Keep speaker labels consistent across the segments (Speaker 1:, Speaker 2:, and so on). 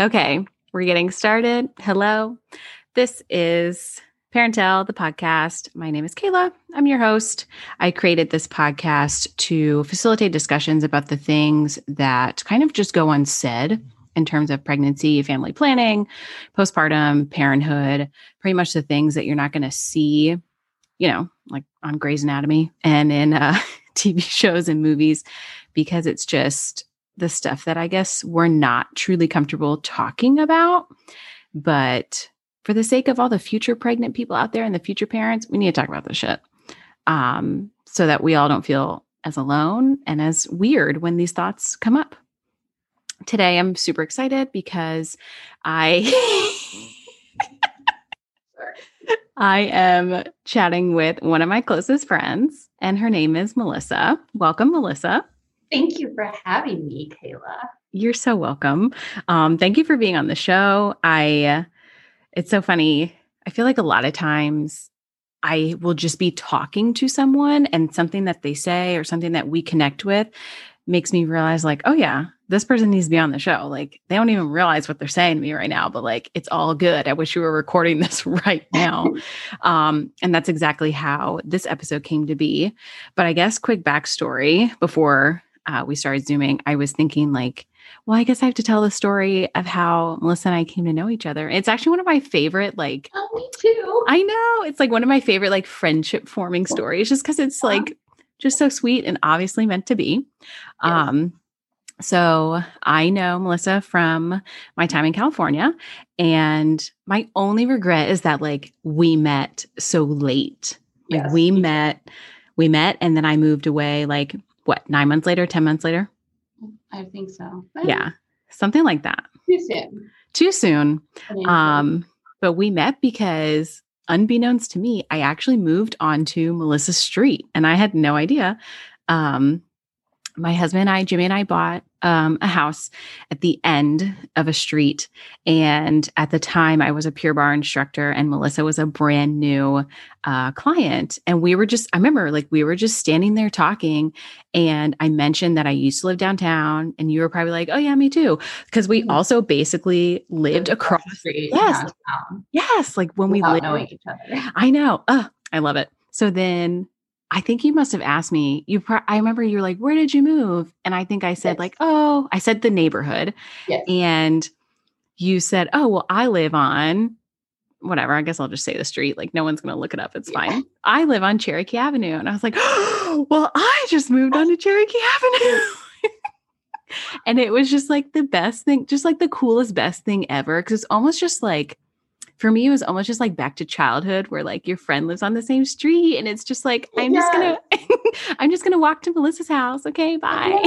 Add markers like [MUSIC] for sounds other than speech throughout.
Speaker 1: Okay, we're getting started. Hello. This is Parentel, the podcast. My name is Kayla. I'm your host. I created this podcast to facilitate discussions about the things that kind of just go unsaid in terms of pregnancy, family planning, postpartum, parenthood, pretty much the things that you're not going to see, you know, like on Grey's Anatomy and in uh, [LAUGHS] TV shows and movies, because it's just the stuff that I guess we're not truly comfortable talking about. But for the sake of all the future pregnant people out there and the future parents, we need to talk about this shit um, so that we all don't feel as alone and as weird when these thoughts come up. Today, I'm super excited because I. [LAUGHS] I am chatting with one of my closest friends, and her name is Melissa. Welcome, Melissa.
Speaker 2: Thank you for having me, Kayla.
Speaker 1: You're so welcome. Um, thank you for being on the show. I, it's so funny. I feel like a lot of times I will just be talking to someone and something that they say or something that we connect with makes me realize, like, oh, yeah, this person needs to be on the show. Like, they don't even realize what they're saying to me right now, but like, it's all good. I wish you were recording this [LAUGHS] right now. [LAUGHS] um, and that's exactly how this episode came to be. But I guess, quick backstory before uh, we started Zooming, I was thinking, like, well, I guess I have to tell the story of how Melissa and I came to know each other. It's actually one of my favorite, like,
Speaker 2: oh, me too.
Speaker 1: I know it's like one of my favorite, like, friendship forming stories, just because it's like just so sweet and obviously meant to be. Yes. Um, so I know Melissa from my time in California, and my only regret is that like we met so late. Like yes. we met, we met, and then I moved away like what nine months later, 10 months later?
Speaker 2: I think so.
Speaker 1: Yeah, something like that.
Speaker 2: Too soon.
Speaker 1: Too soon. Um, but we met because unbeknownst to me, I actually moved onto Melissa Street and I had no idea. Um, my husband and I, Jimmy and I bought um, a house at the end of a street. And at the time, I was a Pure Barre instructor, and Melissa was a brand new uh, client. And we were just, I remember like we were just standing there talking. And I mentioned that I used to live downtown. And you were probably like, oh, yeah, me too. Because we mm-hmm. also basically lived across the street. Yes. Downtown. Yes. Like when Without we lived. each other. I know. Oh, I love it. So then I think you must have asked me. You, pro- I remember you're like, "Where did you move?" And I think I said yes. like, "Oh," I said the neighborhood, yes. and you said, "Oh, well, I live on whatever. I guess I'll just say the street. Like, no one's going to look it up. It's yeah. fine. I live on Cherokee Avenue." And I was like, oh, "Well, I just moved onto [LAUGHS] Cherokee Avenue." [LAUGHS] and it was just like the best thing, just like the coolest, best thing ever. Cause it's almost just like for me, it was almost just like back to childhood where like your friend lives on the same street and it's just like, I'm just gonna [LAUGHS] I'm just gonna walk to Melissa's house. Okay, bye.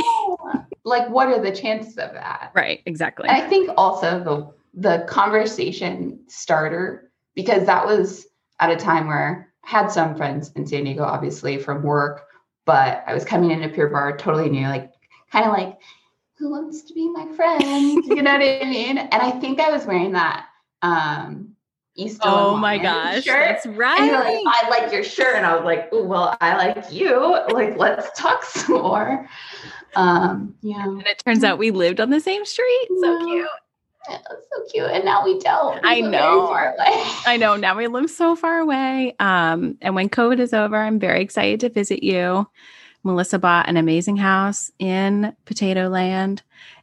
Speaker 2: Like what are the chances of that?
Speaker 1: Right, exactly.
Speaker 2: And I think also the the conversation starter, because that was at a time where I had some friends in San Diego, obviously from work, but I was coming into Pure Barre totally new, like kind of like, who wants to be my friend? you know what I mean? And I think I was wearing that um
Speaker 1: East. Oh my gosh, shirt. that's right.
Speaker 2: Like, I like your shirt, and I was like, well, I like you. Like, let's talk [LAUGHS] some more. Um, yeah.
Speaker 1: And it turns out we lived on the same street. So yeah. cute.
Speaker 2: Yeah, so cute. And now we don't.
Speaker 1: We I know. [LAUGHS] I know. Now we live so far away. Um, and when COVID is over, I'm very excited to visit you. Melissa bought an amazing house in Potato Land.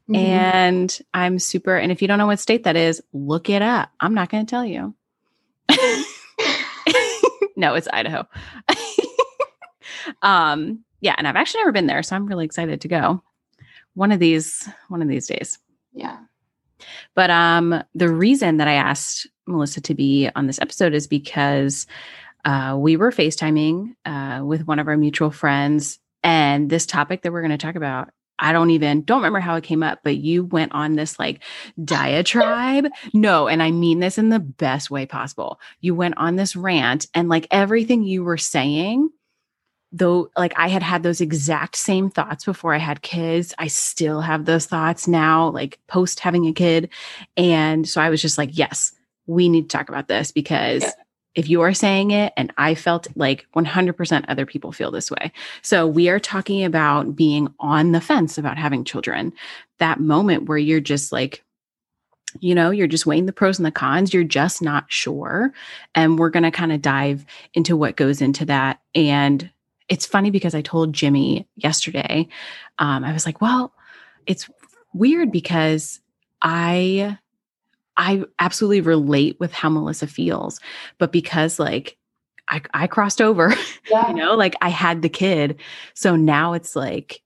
Speaker 1: Mm-hmm. And I'm super, and if you don't know what state that is, look it up. I'm not going to tell you. [LAUGHS] no, it's Idaho. [LAUGHS] um, yeah, and I've actually never been there, so I'm really excited to go. One of these, one of these days.
Speaker 2: Yeah.
Speaker 1: But um, the reason that I asked Melissa to be on this episode is because uh, we were FaceTiming uh, with one of our mutual friends, and this topic that we're going to talk about I don't even don't remember how it came up, but you went on this like diatribe. No, and I mean this in the best way possible. You went on this rant and like everything you were saying though like I had had those exact same thoughts before I had kids. I still have those thoughts now like post having a kid. And so I was just like, yes, we need to talk about this because yeah if you are saying it and I felt like 100% other people feel this way. So we are talking about being on the fence about having children. That moment where you're just like you know, you're just weighing the pros and the cons. You're just not sure. And we're going to kind of dive into what goes into that. And it's funny because I told Jimmy yesterday, um, I was like, well, it's weird because I I absolutely relate with how Melissa feels, but because like I, I crossed over, [LAUGHS] yeah. you know, like I had the kid. So now it's like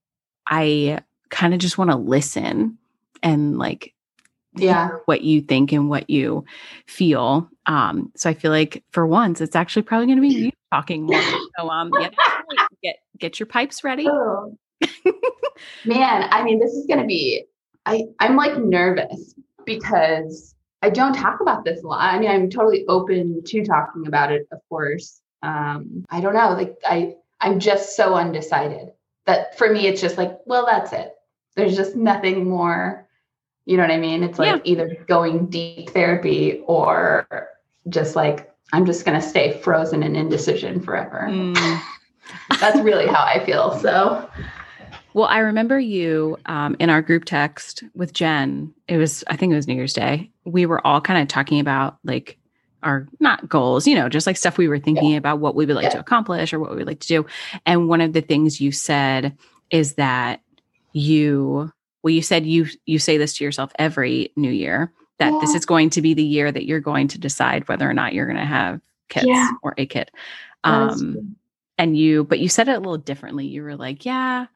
Speaker 1: I kind of just want to listen and like
Speaker 2: yeah
Speaker 1: what you think and what you feel um so i feel like for once it's actually probably going to be you [LAUGHS] talking more so um yeah, get get your pipes ready oh. [LAUGHS]
Speaker 2: man i mean this is going to be i i'm like nervous because i don't talk about this a lot i mean i'm totally open to talking about it of course um i don't know like i i'm just so undecided that for me it's just like well that's it there's just nothing more you know what I mean? It's like yeah. either going deep therapy or just like, I'm just going to stay frozen in indecision forever. Mm. [LAUGHS] That's really how I feel. So,
Speaker 1: well, I remember you um, in our group text with Jen. It was, I think it was New Year's Day. We were all kind of talking about like our not goals, you know, just like stuff we were thinking yeah. about what we would like yeah. to accomplish or what we would like to do. And one of the things you said is that you well you said you you say this to yourself every new year that yeah. this is going to be the year that you're going to decide whether or not you're going to have kids or a kid um and you but you said it a little differently you were like yeah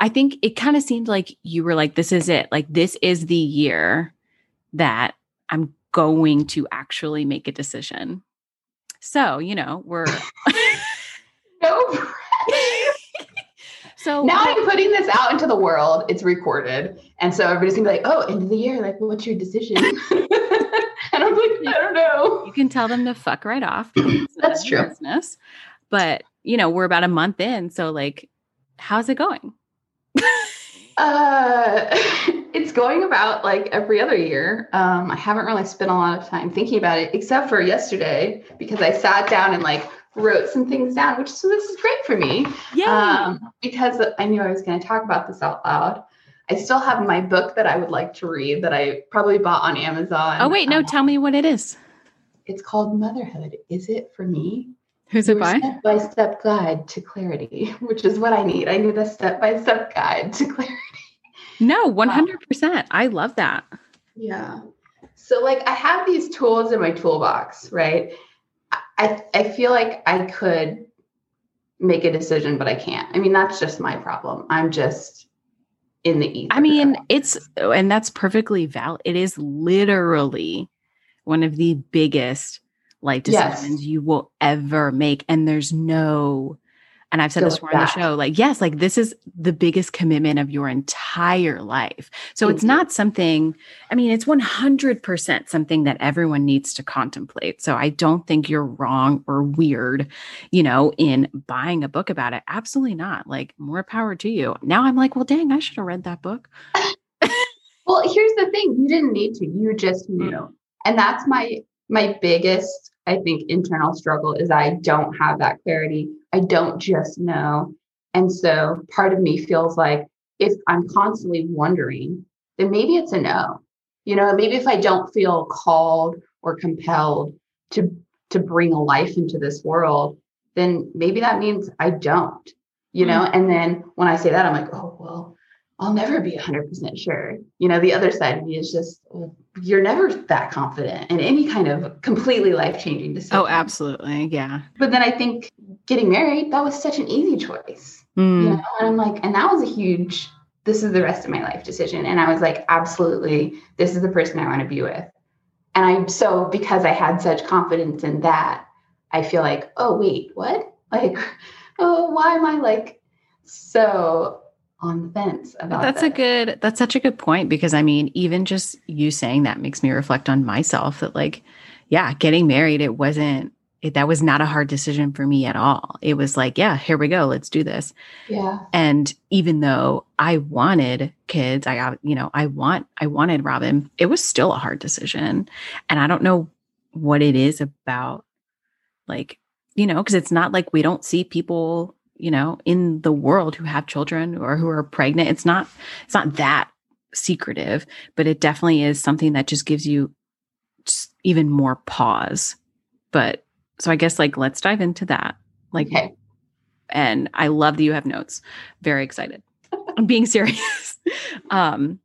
Speaker 1: i think it kind of seemed like you were like this is it like this is the year that i'm going to actually make a decision so you know we're [LAUGHS] [LAUGHS]
Speaker 2: no [LAUGHS] so now I'm putting this out into the world. It's recorded. And so everybody's gonna be like, oh, end of the year, like, what's your decision? and I'm like, I don't know.
Speaker 1: You can tell them to fuck right off. [CLEARS THROAT]
Speaker 2: That's true.
Speaker 1: Business. But you know, we're about a month in. So like, how's it going?
Speaker 2: Uh [LAUGHS] it's going about like every other year. Um, I haven't really spent a lot of time thinking about it, except for yesterday, because I sat down and like wrote some things down, which so this is great for me.
Speaker 1: Yeah. Um,
Speaker 2: because I knew I was going to talk about this out loud. I still have my book that I would like to read that I probably bought on Amazon.
Speaker 1: Oh wait, no, um, tell me what it is.
Speaker 2: It's called Motherhood. Is it for me?
Speaker 1: Who's it by?
Speaker 2: Step by step guide to clarity, [LAUGHS] which is what I need. I need a step by step guide to [LAUGHS] clarity.
Speaker 1: No, 100%. Um, I love that.
Speaker 2: Yeah. So, like, I have these tools in my toolbox, right? I, I feel like I could make a decision, but I can't. I mean, that's just my problem. I'm just in the ether.
Speaker 1: I mean, it's, and that's perfectly valid. It is literally one of the biggest life decisions yes. you will ever make. And there's no and I've said this before on the show, like, yes, like this is the biggest commitment of your entire life. So it's you. not something, I mean, it's 100% something that everyone needs to contemplate. So I don't think you're wrong or weird, you know, in buying a book about it. Absolutely not. Like, more power to you. Now I'm like, well, dang, I should have read that book. [LAUGHS]
Speaker 2: well, here's the thing you didn't need to, you just knew. Mm. And that's my, my biggest I think internal struggle is I don't have that clarity. I don't just know. And so part of me feels like if I'm constantly wondering, then maybe it's a no. You know, maybe if I don't feel called or compelled to to bring a life into this world, then maybe that means I don't. You know, mm-hmm. and then when I say that, I'm like, oh well, I'll never be 100% sure. You know, the other side of me is just, you're never that confident in any kind of completely life changing decision.
Speaker 1: Oh, absolutely. Yeah.
Speaker 2: But then I think getting married, that was such an easy choice. Mm. You know, and I'm like, and that was a huge, this is the rest of my life decision. And I was like, absolutely, this is the person I want to be with. And I'm so, because I had such confidence in that, I feel like, oh, wait, what? Like, [LAUGHS] oh, why am I like so on the fence about
Speaker 1: that's
Speaker 2: this.
Speaker 1: a good that's such a good point because i mean even just you saying that makes me reflect on myself that like yeah getting married it wasn't it, that was not a hard decision for me at all. It was like yeah here we go let's do this.
Speaker 2: Yeah.
Speaker 1: And even though i wanted kids i got you know i want i wanted robin it was still a hard decision. And i don't know what it is about like you know because it's not like we don't see people you know in the world who have children or who are pregnant it's not it's not that secretive, but it definitely is something that just gives you just even more pause. But so I guess like let's dive into that. Like, okay. and I love that you have notes. Very excited. I'm being serious. [LAUGHS] um,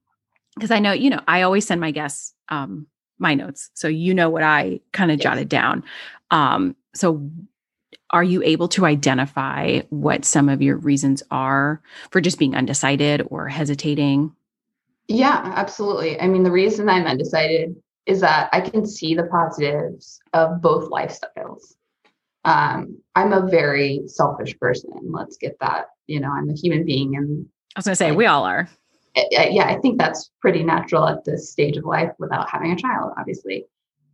Speaker 1: because I know, you know, I always send my guests um my notes. So you know what I kind of yes. jotted down. Um, so are you able to identify what some of your reasons are for just being undecided or hesitating?
Speaker 2: Yeah, absolutely. I mean, the reason I'm undecided is that I can see the positives of both lifestyles. Um, I'm a very selfish person. Let's get that. You know, I'm a human being, and
Speaker 1: I was going to say we all are.
Speaker 2: Yeah, I think that's pretty natural at this stage of life without having a child, obviously.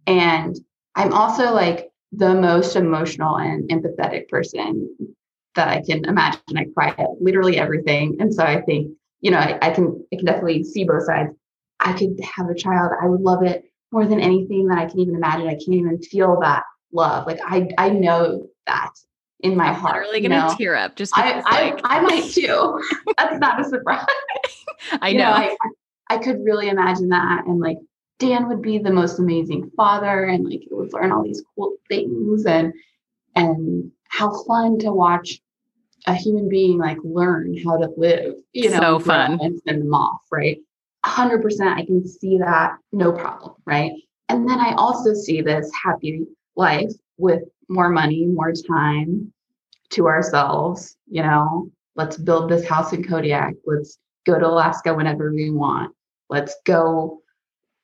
Speaker 2: And I'm also like the most emotional and empathetic person that I can imagine. I cry at literally everything. And so I think, you know, I, I can I can definitely see both sides. I could have a child. I would love it more than anything that I can even imagine. I can't even feel that love. Like I I know that in my
Speaker 1: I'm
Speaker 2: heart.
Speaker 1: Literally gonna you know? tear up just
Speaker 2: I, like... I, I might too. [LAUGHS] That's not a surprise. [LAUGHS]
Speaker 1: I know. know I,
Speaker 2: I could really imagine that and like Dan would be the most amazing father and like he would learn all these cool things and and how fun to watch a human being like learn how to live, you know,
Speaker 1: so fun
Speaker 2: and send them off, right? 100% I can see that no problem, right? And then I also see this happy life with more money, more time to ourselves, you know, let's build this house in Kodiak. Let's go to Alaska whenever we want. Let's go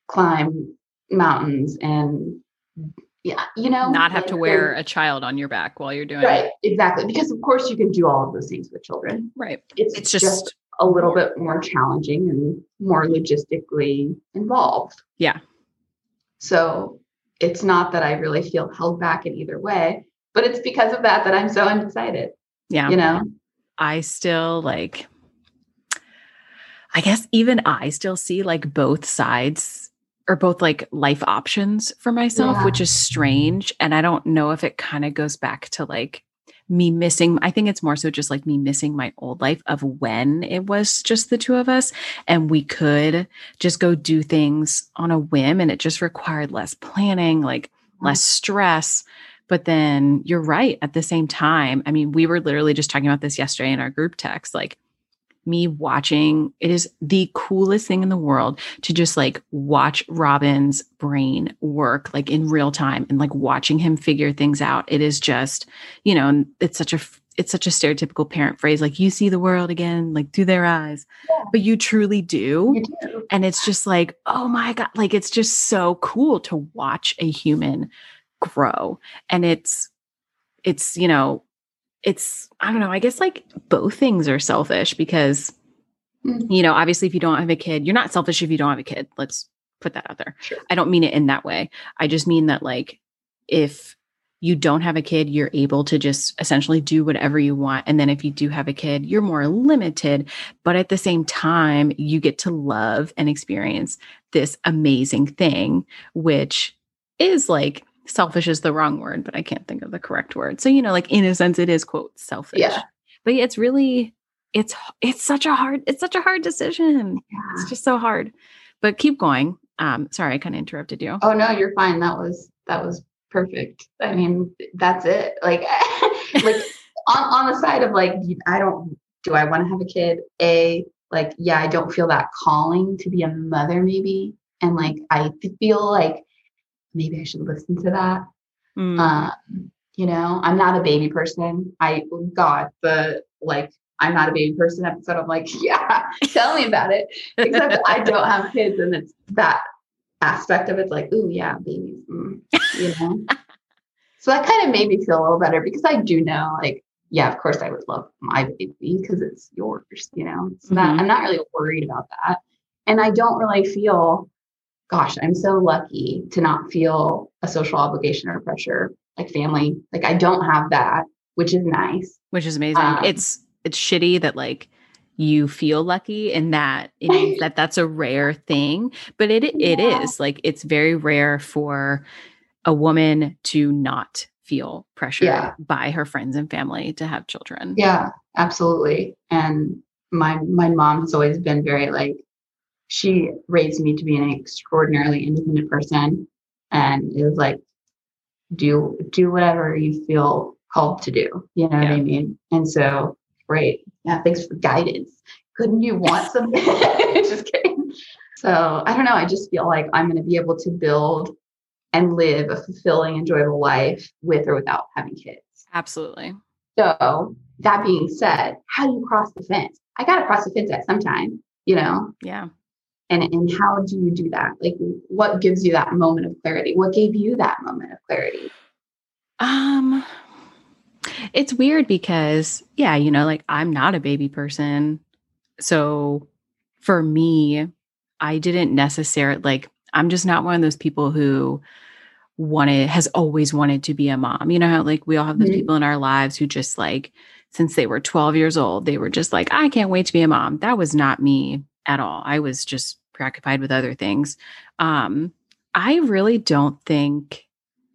Speaker 2: climb mountains and yeah, you know,
Speaker 1: not have like, to wear a child on your back while you're doing
Speaker 2: right,
Speaker 1: it.
Speaker 2: Exactly. Because of course you can do all of those things with children.
Speaker 1: Right.
Speaker 2: It's, it's just, just a little bit more challenging and more logistically involved.
Speaker 1: Yeah.
Speaker 2: So it's not that I really feel held back in either way, but it's because of that that I'm so undecided.
Speaker 1: Yeah.
Speaker 2: You know,
Speaker 1: I still like, I guess even I still see like both sides or both like life options for myself, yeah. which is strange. And I don't know if it kind of goes back to like me missing, I think it's more so just like me missing my old life of when it was just the two of us and we could just go do things on a whim and it just required less planning, like mm-hmm. less stress. But then you're right at the same time. I mean, we were literally just talking about this yesterday in our group text. Like, me watching it is the coolest thing in the world to just like watch Robin's brain work like in real time and like watching him figure things out. It is just, you know, it's such a it's such a stereotypical parent phrase like you see the world again like through their eyes yeah. but you truly do.
Speaker 2: You do
Speaker 1: and it's just like oh my god like it's just so cool to watch a human grow and it's it's you know it's I don't know, I guess like both things are selfish because mm. you know, obviously if you don't have a kid, you're not selfish if you don't have a kid. Let's put that out there.
Speaker 2: Sure.
Speaker 1: I don't mean it in that way. I just mean that like if you don't have a kid, you're able to just essentially do whatever you want. And then if you do have a kid, you're more limited. But at the same time, you get to love and experience this amazing thing, which is like selfish is the wrong word, but I can't think of the correct word. So, you know, like in a sense, it is quote selfish.
Speaker 2: Yeah.
Speaker 1: But yeah, it's really, it's, it's such a hard, it's such a hard decision.
Speaker 2: Yeah.
Speaker 1: It's just so hard. But keep going. Um, sorry, I kind of interrupted you.
Speaker 2: Oh no, you're fine. That was, that was perfect. I mean, that's it. Like, [LAUGHS] like on, on the side of like, I don't, do I want to have a kid? A, like, yeah, I don't feel that calling to be a mother, maybe. And like, I feel like maybe I should listen to that. Mm. Um, you know, I'm not a baby person. I God, the like I'm not a baby person episode. I'm like, [LAUGHS] yeah, tell me about it. Except I don't have kids, and it's that aspect of it's like, oh yeah, babies, mm, you know. [LAUGHS] so that kind of made me feel a little better because I do know, like, yeah, of course I would love my baby because it's yours, you know. So mm-hmm. that I'm not really worried about that, and I don't really feel gosh, I'm so lucky to not feel a social obligation or pressure like family. Like I don't have that, which is nice.
Speaker 1: Which is amazing. Um, it's it's shitty that like you feel lucky and that it means [LAUGHS] that that's a rare thing, but it it yeah. is like it's very rare for a woman to not feel pressure yeah. by her friends and family to have children.
Speaker 2: Yeah, absolutely. And my my mom has always been very like she raised me to be an extraordinarily independent person and it was like do do whatever you feel called to do you know yeah. what i mean? And so great. Yeah thanks for guidance. Couldn't you want something [LAUGHS] just kidding. So i don't know i just feel like i'm going to be able to build and live a fulfilling enjoyable life with or without having kids.
Speaker 1: Absolutely.
Speaker 2: So that being said how do you cross the fence? I got to cross the fence at some time you know?
Speaker 1: Yeah
Speaker 2: and and how do you do that? Like what gives you that moment of clarity? What gave you that moment of clarity?
Speaker 1: Um it's weird because yeah you know like i'm not a baby person. So for me i didn't necessarily like i'm just not one of those people who wanted has always wanted to be a mom. You know how like we all have those mm-hmm. people in our lives who just like since they were 12 years old they were just like i can't wait to be a mom. That was not me at all. I was just preoccupied with other things. Um, I really don't think,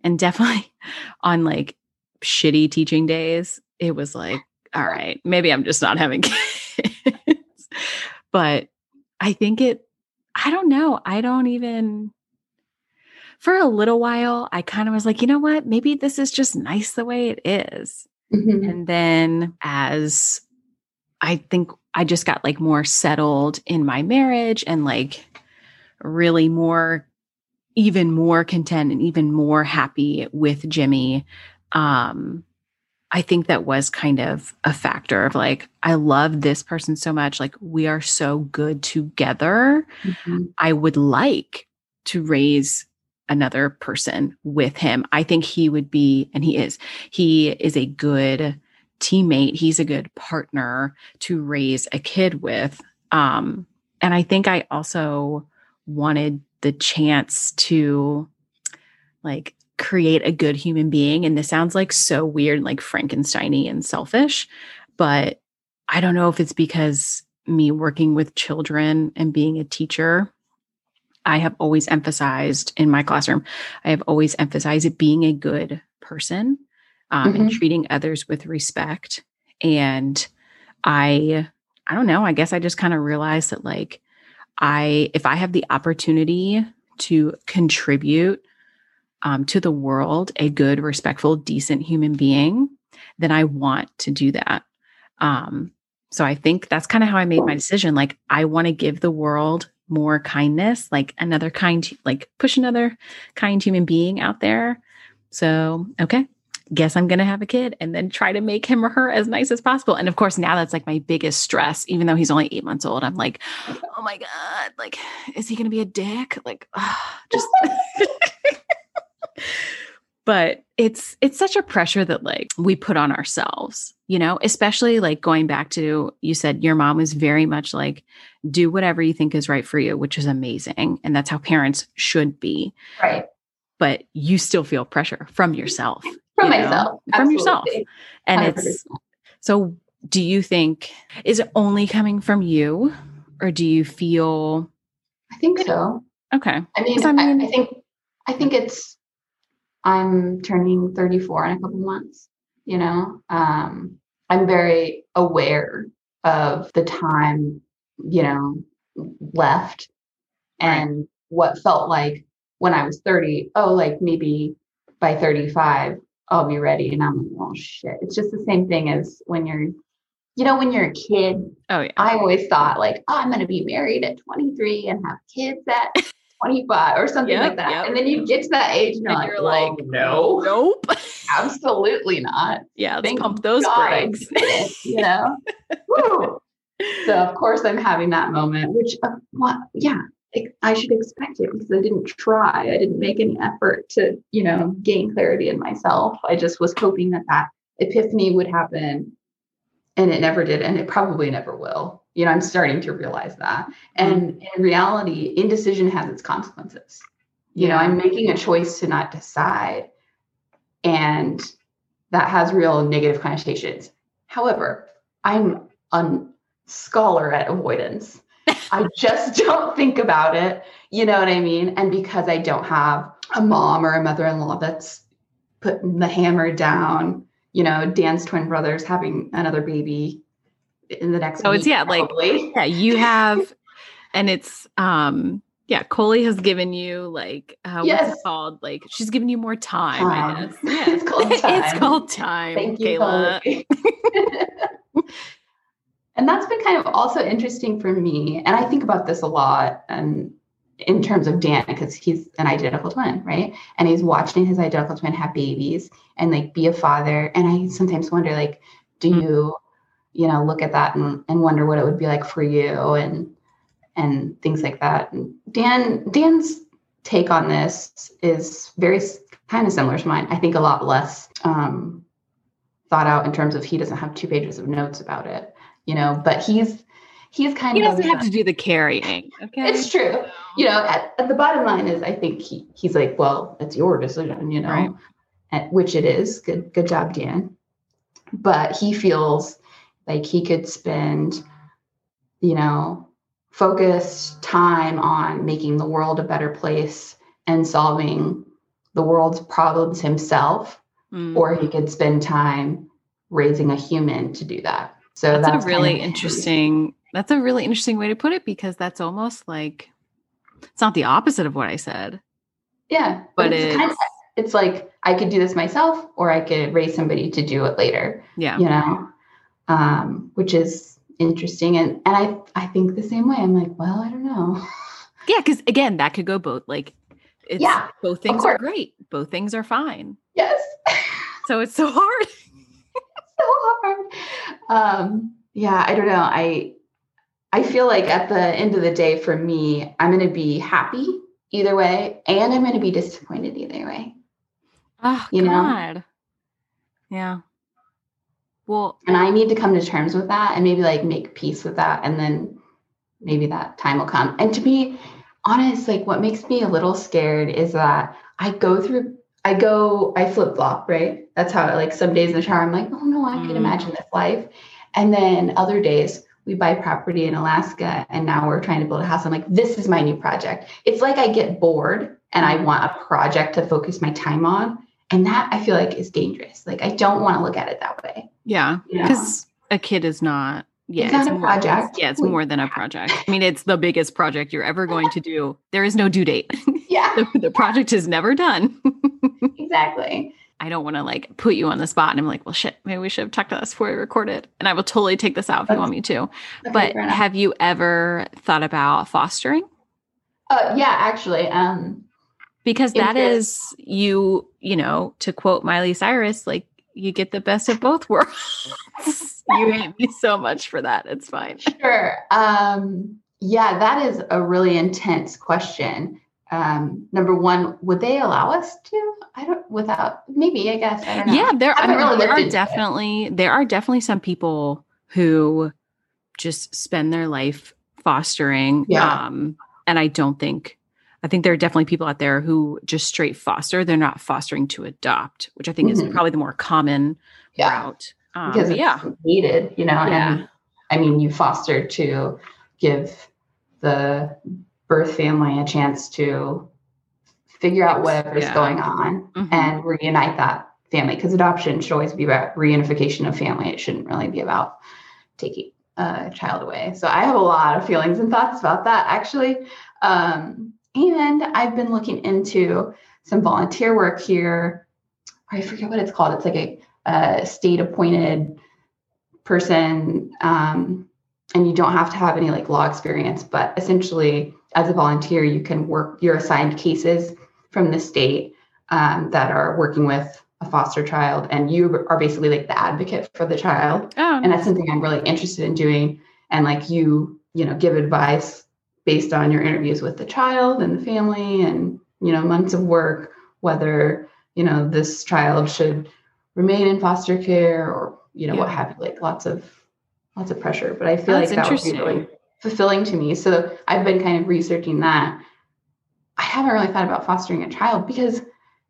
Speaker 1: and definitely [LAUGHS] on like shitty teaching days, it was like, all right, maybe I'm just not having [LAUGHS] kids. but I think it, I don't know. I don't even, for a little while, I kind of was like, you know what? Maybe this is just nice the way it is. Mm-hmm. And then as I think I just got like more settled in my marriage and like really more even more content and even more happy with Jimmy. Um I think that was kind of a factor of like, I love this person so much. Like, we are so good together. Mm-hmm. I would like to raise another person with him. I think he would be, and he is, he is a good teammate, he's a good partner to raise a kid with. Um, and I think I also wanted the chance to like create a good human being. And this sounds like so weird, like Frankensteiny and selfish, but I don't know if it's because me working with children and being a teacher I have always emphasized in my classroom, I have always emphasized being a good person um, mm-hmm. and treating others with respect. And I, I don't know, I guess I just kind of realized that like I, if I have the opportunity to contribute um, to the world a good, respectful, decent human being, then I want to do that. Um, so I think that's kind of how I made my decision. Like, I want to give the world more kindness, like another kind, like push another kind human being out there. So, okay, guess I'm going to have a kid and then try to make him or her as nice as possible. And of course, now that's like my biggest stress, even though he's only eight months old. I'm like, oh my God, like, is he going to be a dick? Like, just. [LAUGHS] but it's it's such a pressure that like we put on ourselves you know especially like going back to you said your mom was very much like do whatever you think is right for you which is amazing and that's how parents should be
Speaker 2: right
Speaker 1: but you still feel pressure from yourself
Speaker 2: from myself
Speaker 1: know, from yourself. And 100%. it's so do you think is it only coming from you or do you feel
Speaker 2: i think so.
Speaker 1: Okay.
Speaker 2: I mean, I, mean I, I think i think it's i'm turning 34 in a couple months you know? Um i'm very aware of the time you know left and right. what felt like when i was 30 oh like maybe by 35 I'll be ready. And I'm like, oh shit. It's just the same thing as when you're, you know, when you're a kid.
Speaker 1: Oh yeah.
Speaker 2: I always thought like, oh, I'm gonna be married at 23 and have kids at [LAUGHS] 25 or something yep, like that. Yep. And then you get to that age and, and you're, like, no,
Speaker 1: nope, [LAUGHS]
Speaker 2: absolutely not.
Speaker 1: Yeah, let's Thank pump those God brakes.
Speaker 2: It, you know. [LAUGHS] so of course I'm having that moment, which uh, what yeah, I should expect it because I didn't try. I didn't make any effort to, you know, gain clarity in myself. I just was hoping that that epiphany would happen and it never did and it probably never will. You know, I'm starting to realize that. And mm-hmm. in reality, indecision has its consequences. You know, I'm making a choice to not decide and that has real negative connotations. However, I'm a scholar at avoidance. [LAUGHS] I just don't think about it. You know what I mean? And because I don't have a mom or a mother in law that's putting the hammer down, you know, Dan's twin brothers having another baby in the next.
Speaker 1: Oh, it's yeah, probably. like [LAUGHS] yeah, you have and it's um yeah, Coley has given you like uh,
Speaker 2: Yes.
Speaker 1: what's it called? Like she's given you more time,
Speaker 2: Time.
Speaker 1: I guess. Yeah. [LAUGHS]
Speaker 2: It's called
Speaker 1: it's
Speaker 2: time.
Speaker 1: called time.
Speaker 2: Thank you,
Speaker 1: Kayla.
Speaker 2: Chloe. And that's been kind of also interesting for me. And I think about this a lot and in terms of Dan, because he's an identical twin, right? And he's watching his identical twin have babies and like be a father. And I sometimes wonder, like, do
Speaker 1: Mm.
Speaker 2: you, you know, look at that and, and wonder what it would be like for you and and things like that. And Dan, Dan's take on this is very kind of similar to mine. I think a lot less um, thought out in terms of he doesn't have two pages of notes about it, you know. But he's he's kind
Speaker 1: He
Speaker 2: of he
Speaker 1: doesn't have to do the carrying. Okay.
Speaker 2: It's true. You know, at, at the bottom line is I think he he's like, well, it's your decision, you know,
Speaker 1: Right.
Speaker 2: and, which it is. Good good job, Dan. But he feels like he could spend, you know, focused time on making the world a better place and solving the world's problems himself,
Speaker 1: Mm.
Speaker 2: or he could spend time raising a human to do that. So
Speaker 1: that's,
Speaker 2: that's,
Speaker 1: a really
Speaker 2: kind of-
Speaker 1: interesting that's a really interesting way to put it because that's almost like it's not the opposite of what I said.
Speaker 2: Yeah,
Speaker 1: But
Speaker 2: it's, kind of, it's like I could do this myself, or I could raise somebody to do it later.
Speaker 1: Yeah.
Speaker 2: You know, um, which is interesting, and and I I think the same way. I'm like, well, I don't know. [LAUGHS]
Speaker 1: Yeah, because again, that could go both like it's
Speaker 2: Yeah,
Speaker 1: both things are great. Both things are fine.
Speaker 2: Yes, [LAUGHS]
Speaker 1: So it's so hard. [LAUGHS]
Speaker 2: so hard. Um, yeah, I don't know. I I feel like at the end of the day, for me, I'm going to be happy either way, and I'm going to be disappointed either way.
Speaker 1: Oh
Speaker 2: You know?
Speaker 1: God. Yeah. Well,
Speaker 2: and I need to come to terms with that and maybe like make peace with that and then maybe that time will come. And to be honest, like what makes me a little scared is that I go through I go I flip flop, right? That's how like some days in the shower I'm like, "Oh no, I could
Speaker 1: Mm.
Speaker 2: imagine this life." And then other days we buy property in Alaska and now we're trying to build a house. I'm like, "This is my new project." It's like I get bored and I want a project to focus my time on. And that I feel like is dangerous. Like I don't want to look at it that way.
Speaker 1: yeah,
Speaker 2: You know?
Speaker 1: because a kid is not. Yeah,
Speaker 2: It's not a
Speaker 1: more-
Speaker 2: project.
Speaker 1: Yeah, it's more than a project. I mean, it's the biggest project you're ever going to do. There is no due date. [LAUGHS]
Speaker 2: Yeah. [LAUGHS]
Speaker 1: the, the project is never done. [LAUGHS]
Speaker 2: Exactly.
Speaker 1: I don't want to like put you on the spot and I'm like, well, shit, maybe we should have talked to this before we recorded. And I will totally take this out if you want me to.
Speaker 2: Okay,
Speaker 1: But have you ever thought about fostering?
Speaker 2: uh, yeah, actually, um,
Speaker 1: Because that is you, you know, to quote Miley Cyrus, like you get the best of both worlds. [LAUGHS] you hate me so much for that. It's fine.
Speaker 2: sure. Um, yeah, that is a really intense question. Um, number one, would they allow us to? I don't. Without maybe, I guess. I don't know.
Speaker 1: Yeah, there, I mean,
Speaker 2: really
Speaker 1: there are
Speaker 2: into it.
Speaker 1: definitely there are definitely some people who just spend their life fostering.
Speaker 2: Yeah.
Speaker 1: Um, and I don't think I think there are definitely people out there who just straight foster. They're not fostering to adopt, which I think is
Speaker 2: Mhm.
Speaker 1: probably the more common
Speaker 2: Yeah,
Speaker 1: route. Um,
Speaker 2: because it's
Speaker 1: yeah,
Speaker 2: needed. You know.
Speaker 1: Yeah.
Speaker 2: And I mean, you foster to give the birth family a chance to figure out whatever's
Speaker 1: Yeah.
Speaker 2: going on
Speaker 1: Mhm.
Speaker 2: and reunite that family because adoption should always be about reunification of family. It shouldn't really be about taking a child away. So i have a lot of feelings and thoughts about that actually. Um, and i've been looking into some volunteer work here. I forget what it's called. It's like a, a state appointed person um, and you don't have to have any like law experience but essentially as a volunteer you can work you're assigned cases from the state um, that are working with a foster child and you are basically like the advocate for the child.
Speaker 1: Oh,
Speaker 2: and that's something i'm really interested in doing and like you you know give advice based on your interviews with the child and the family and you know months of work whether you know this child should remain in foster care or you know what have you like lots of lots of pressure. But i feel
Speaker 1: Oh,
Speaker 2: like
Speaker 1: that's
Speaker 2: that would be
Speaker 1: interesting.
Speaker 2: really fulfilling to me. So i've been kind of researching that. I haven't really thought about fostering a child because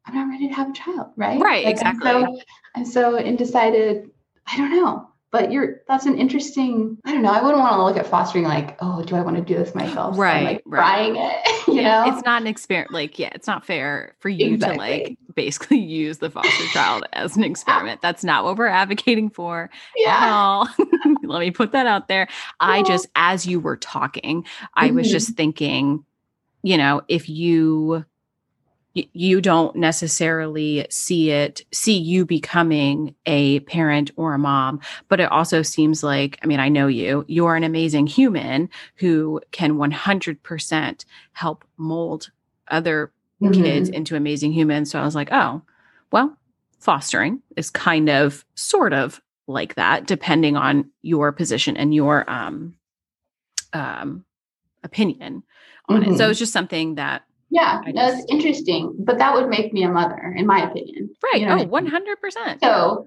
Speaker 2: i'm not ready to have a child right?
Speaker 1: Right,
Speaker 2: Like, I'm so, I'm so undecided. I don't know but you're that's an interesting i don't know. I wouldn't want to look at fostering like oh do i want to do this myself? So
Speaker 1: Right,
Speaker 2: like
Speaker 1: right.
Speaker 2: trying it [LAUGHS] you know,
Speaker 1: it's not an experiment. Like, yeah, it's not fair for you exactly. to like basically [LAUGHS] use the foster child as an experiment. [LAUGHS] That's not what we're advocating for.
Speaker 2: Yeah. [LAUGHS]
Speaker 1: Let me put that out there. I just, as you were talking, I mm-hmm. was just thinking, you know, if you you don't necessarily see it see you becoming a parent or a mom but it also seems like i mean i know you you're an amazing human who can 100% help mold other mm-hmm. kids into amazing humans so i was like oh well fostering is kind of sort of like that depending on your position and your um um opinion on mm-hmm. it so it's just something that
Speaker 2: yeah, that's interesting. But that would make me a mother, in my opinion.
Speaker 1: Right. You know oh, one hundred percent.
Speaker 2: So,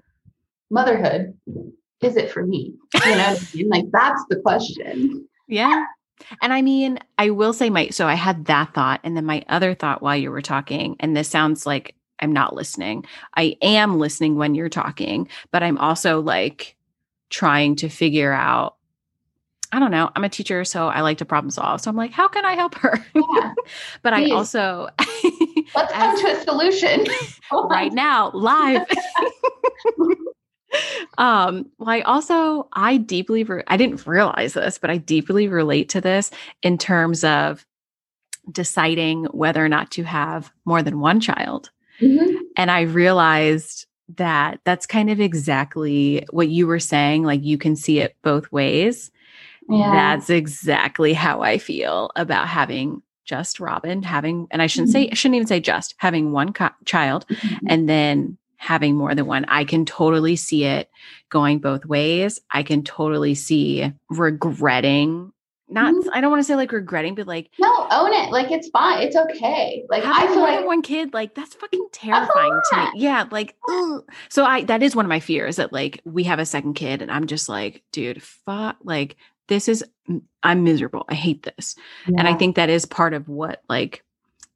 Speaker 2: motherhood is it for me? You know, I mean? like that's the question.
Speaker 1: Yeah. And I mean, I will say my so I had that thought, and then my other thought while you were talking, and this sounds like I'm not listening. I am listening when you're talking, but I'm also like trying to figure out I don't know. I'm a teacher, so I like to problem solve. So I'm like, how can I help her? Yeah, [LAUGHS] but please. I also [LAUGHS]
Speaker 2: let's come to a solution [LAUGHS]
Speaker 1: right now, live. um, well, I also I deeply re- I didn't realize this, but I deeply relate to this in terms of deciding whether or not to have more than one child. Mm-hmm. And I realized that that's kind of exactly what you were saying. Like you can see it both ways. Yeah. That's exactly how I feel about having just Robin, having, and I shouldn't mm-hmm. say, I shouldn't even say just having one co- child mm-hmm. and then having more than one. I can totally see it going both ways. I can totally see regretting not mm-hmm. I don't want to say like regretting, but like
Speaker 2: no, own it. Like it's fine. It's okay. Like I feel like
Speaker 1: one kid, like that's fucking terrifying to me. Yeah, like ugh. so I that is one of my fears that like we have a second kid and I'm just like, dude, fuck like this is i'm miserable. I hate this. Yeah. and i think that is part of what like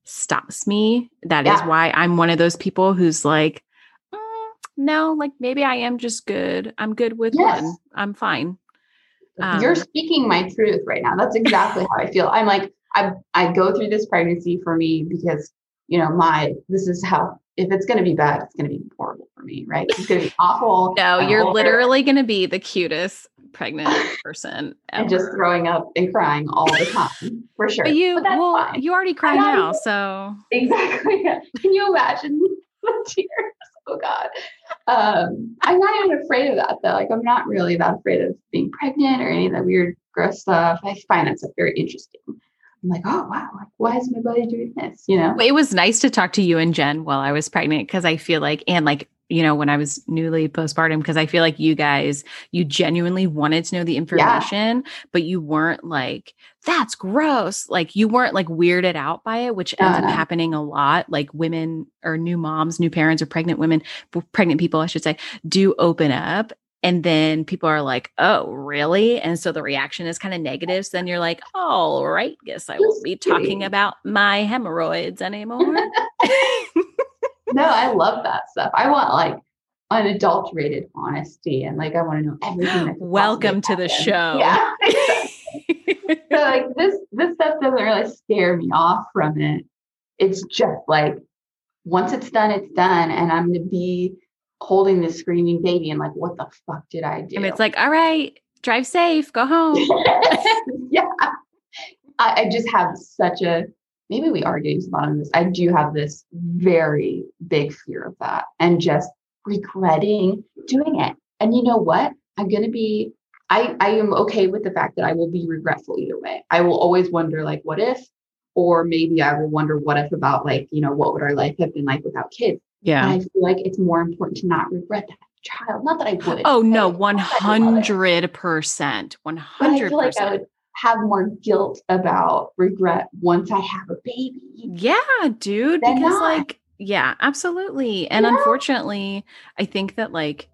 Speaker 1: stops me. That yeah. is why i'm one of those people who's like mm, no like maybe i am just good. I'm good with yes. one i'm fine.
Speaker 2: Um, you're speaking my truth right now. That's exactly how i feel. I'm like i i go through this pregnancy for me because you know my this is how if it's going to be bad it's going to be horrible for me right? It's going to be awful [LAUGHS]
Speaker 1: no you're literally going to be the cutest pregnant person
Speaker 2: ever. and just throwing up and crying all the [LAUGHS] time for sure.
Speaker 1: But you, but well, fine. you already cry now, so
Speaker 2: exactly. Can you imagine [LAUGHS] the tears? Oh God. Um, I'm not even afraid of that though. Like I'm not really that afraid of being pregnant or any of that weird, gross stuff. I find that stuff very interesting. I'm like, oh wow, like why is my body doing this? You know.
Speaker 1: It was nice to talk to you and Jen while I was pregnant because I feel like, and like you know, when I was newly postpartum, because I feel like you guys, you genuinely wanted to know the information, yeah. but you weren't like, that's gross. Like you weren't like weirded out by it, which ends uh, up happening a lot. Like women or new moms, new parents, or pregnant women, pregnant people, I should say, do open up. And then people are like, oh, really? And so the reaction is kind of negative. So then you're like, all right, guess I won't be talking about my hemorrhoids anymore. [LAUGHS]
Speaker 2: no, I love that stuff. I want like unadulterated honesty and like I want to know everything.
Speaker 1: Welcome to the show.
Speaker 2: Yeah. [LAUGHS] so like this this stuff doesn't really scare me off from it. It's just like once it's done, it's done, and I'm gonna be holding this screaming baby and like, what the fuck did I do?
Speaker 1: And it's like, all right, drive safe, go home. [LAUGHS]
Speaker 2: yeah. I, I just have such a maybe we are getting to the bottom of this. I do have this very big fear of that and just regretting doing it. And you know what? I'm going to be, I, I am okay with the fact that I will be regretful either way. I will always wonder, like, what if? Or maybe I will wonder what if about, like, you know, what would our life have been like without kids?
Speaker 1: Yeah.
Speaker 2: And I feel like it's more important to not regret that child. Not that I would.
Speaker 1: Oh, no, 100%. 100%. But I feel like I would
Speaker 2: have more guilt about regret once I have a baby.
Speaker 1: Yeah, dude. Because, not. like, yeah, absolutely. And yeah. unfortunately, I think that, like,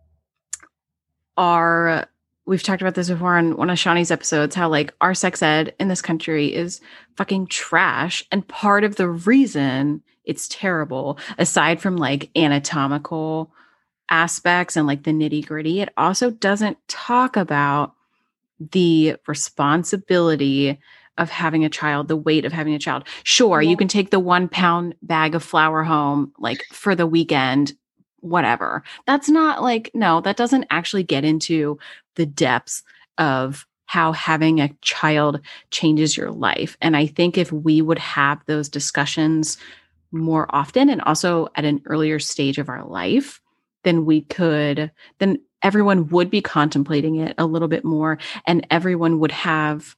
Speaker 1: our we've talked about this before on one of Shawnee's episodes how like our sex ed in this country is fucking trash and part of the reason it's terrible aside from like anatomical aspects and like the nitty-gritty it also doesn't talk about the responsibility of having a child, the weight of having a child. Sure, yeah. you can take the one pound bag of flour home like for the weekend, whatever. That's not like, no, that doesn't actually get into the depths of how having a child changes your life. And I think if we would have those discussions more often and also at an earlier stage of our life, then we could, then everyone would be contemplating it a little bit more and everyone would have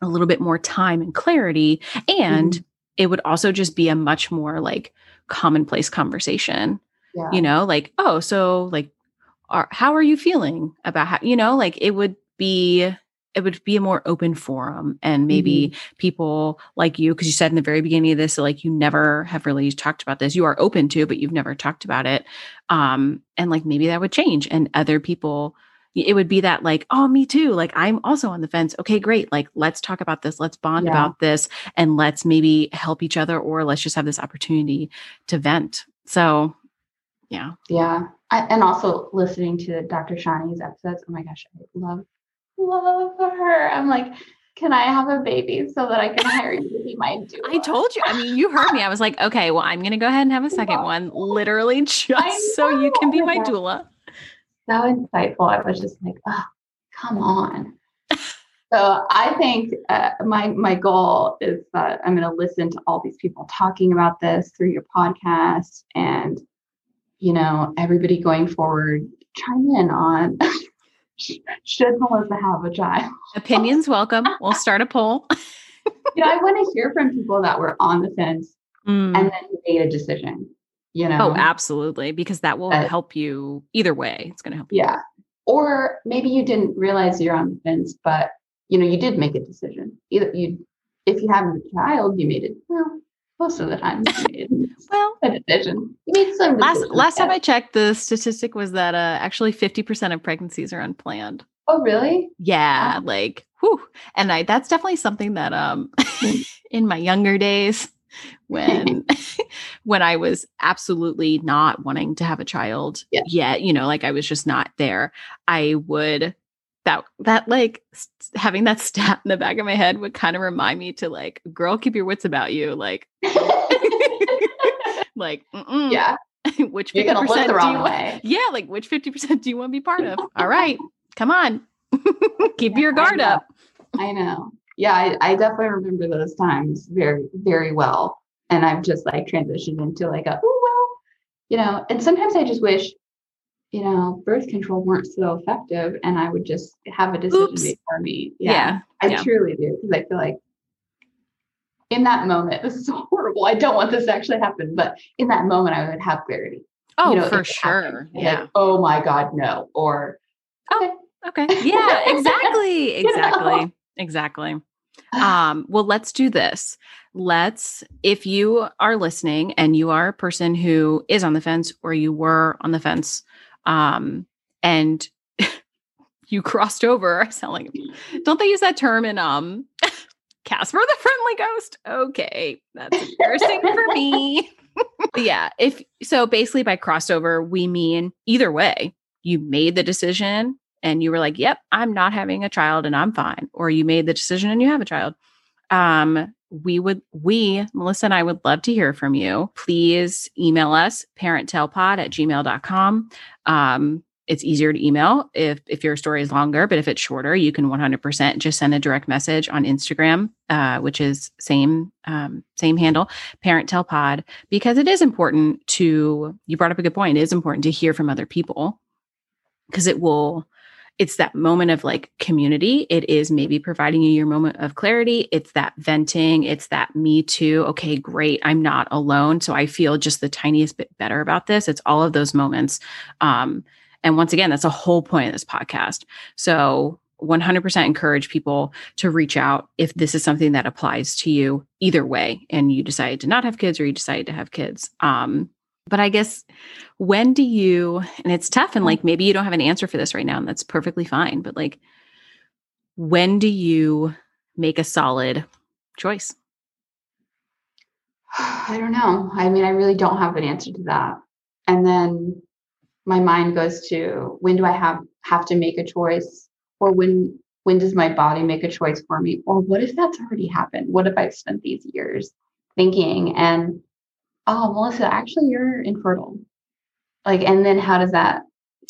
Speaker 1: a little bit more time and clarity. And mm-hmm. it would also just be a much more like commonplace conversation. Yeah. You know, like, oh, so like, are, how are you feeling about how, you know, like it would be it would be a more open forum and maybe mm-hmm. people like you because you said in the very beginning of this like you never have really talked about this. You are open to but you've never talked about it. Um and like maybe that would change and other people it would be that like oh me too like i'm also on the fence. Okay great like let's talk about this let's bond yeah. about this and let's maybe help each other or let's just have this opportunity to vent. So yeah.
Speaker 2: Yeah. I, and also listening to dr shani's episodes oh my gosh i love love her. I'm like, can I have a baby so that I can hire you to be my doula? [LAUGHS]
Speaker 1: I told you. I mean, you heard me. I was like, okay, well, I'm going to go ahead and have a second one, literally [LAUGHS] just so you can be my doula.
Speaker 2: So insightful. I was just like, oh, come on. so I think uh, my my goal is that I'm going to listen to all these people talking about this through your podcast, and you know, everybody going forward, chime in on [LAUGHS] should Melissa have a child?
Speaker 1: Opinions welcome. We'll start a poll. [LAUGHS]
Speaker 2: you know, I want to hear from people that were on the fence mm. and then made a decision. You know?
Speaker 1: Oh, absolutely. Because that will help you either way. It's going to help
Speaker 2: you. Yeah. Or maybe you didn't realize you're on the fence, but you know, you did make a decision. Either you if you have a child, you made it well, most of the time well a decision. You made
Speaker 1: some last last time I checked, the statistic was that uh, actually 50% of pregnancies are unplanned.
Speaker 2: Oh, really?
Speaker 1: Yeah, wow. like whew. And I that's definitely something that um [LAUGHS] in my younger days when [LAUGHS] [LAUGHS] when I was absolutely not wanting to have a child yeah. yet, you know, like I was just not there, I would that that like having that [LAUGHS] stat in the back of my head would kind of remind me to like girl keep your wits about you like [LAUGHS] [LAUGHS] like
Speaker 2: yeah.
Speaker 1: Which 50% do you want, yeah like which 50% do you want to be part of? All right come on. Keep yeah, your guard
Speaker 2: I
Speaker 1: up.
Speaker 2: I know. Yeah I, I definitely remember those times very very well and i've just like transitioned into like a oh well you know and sometimes i just wish you know, birth control weren't so effective and I would just have a decision Oops. made for me. Yeah. yeah. I yeah. truly do. Because I feel like in that moment, [LAUGHS] this is horrible. I don't want this to actually happen, but in that moment I would have clarity.
Speaker 1: Oh, you know, for sure.
Speaker 2: Yeah. Like, oh my God, no. Or
Speaker 1: okay. Oh, okay. [LAUGHS] Yeah, exactly. exactly. know? Exactly. Um, well, let's do this. Let's, if you are listening and you are a person who is on the fence or you were on the fence um, and [LAUGHS] you crossed over. [LAUGHS] I sound like [LAUGHS] don't they use that term in um Casper the Friendly Ghost? Okay, that's embarrassing for me. yeah, if so basically by crossover, we mean either way. You made the decision and you were like, "Yep, I'm not having a child and I'm fine," or you made the decision and you have a child. Um, we would we melissa and i would love to hear from you. Please email us parenttellpod at gmail.com um, it's easier to email if if your story is longer but if it's shorter you can 100% just send a direct message on instagram uh, which is same um, same handle parent tell pod because it is important to you brought up a good point. It is important to hear from other people because it will it's that moment of like community. It is maybe providing you your moment of clarity. It's that venting. It's that me too. Okay, great. I'm not alone. So I feel just the tiniest bit better about this. It's all of those moments. Um, and once again, that's a whole point of this podcast. So 100% encourage people to reach out if this is something that applies to you either way and you decided to not have kids or you decided to have kids. Um, but I guess when do you, and it's tough, and mm. like maybe you don't have an answer for this right now, and that's perfectly fine, but like, when do you make a solid choice? [SIGHS]
Speaker 2: I don't know. I mean, I really don't have an answer to that. And then my mind goes to when do I have have to make a choice or when when does my body make a choice for me? Or what if that's already happened? What if I've spent these years thinking and, oh, Melissa, actually, you're infertile? Like, and then how does that,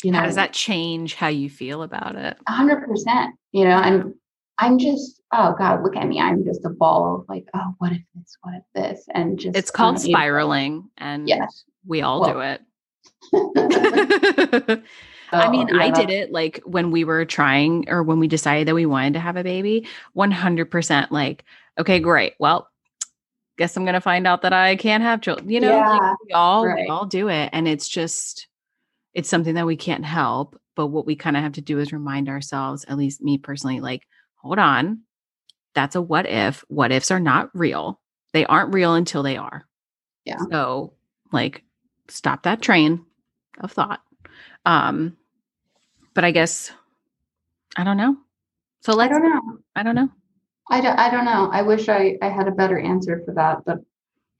Speaker 2: you know,
Speaker 1: how does that change how you feel about it?
Speaker 2: 100%, you know, and I'm just, oh God, look at me. I'm just a ball of like, oh, what if this, what if this? And just,
Speaker 1: it's called spiraling. And
Speaker 2: yes.
Speaker 1: we all well. do it. [LAUGHS] [LAUGHS] I oh, mean, yeah, I did it like when we were trying or when we decided that we wanted to have a baby, 100% like, okay, great. Well, guess I'm going to find out that I can't have children. You know,
Speaker 2: yeah,
Speaker 1: like we all
Speaker 2: right.
Speaker 1: we all do it and it's just it's something that we can't help, but what we kind of have to do is remind ourselves, at least me personally, like, hold on. That's a what if. What ifs are not real. They aren't real until they are.
Speaker 2: Yeah.
Speaker 1: So, like stop that train of thought. Um but I guess I don't know. So let's
Speaker 2: I don't know.
Speaker 1: I don't know.
Speaker 2: I don't, I don't know. I wish I, I had a better answer for that, but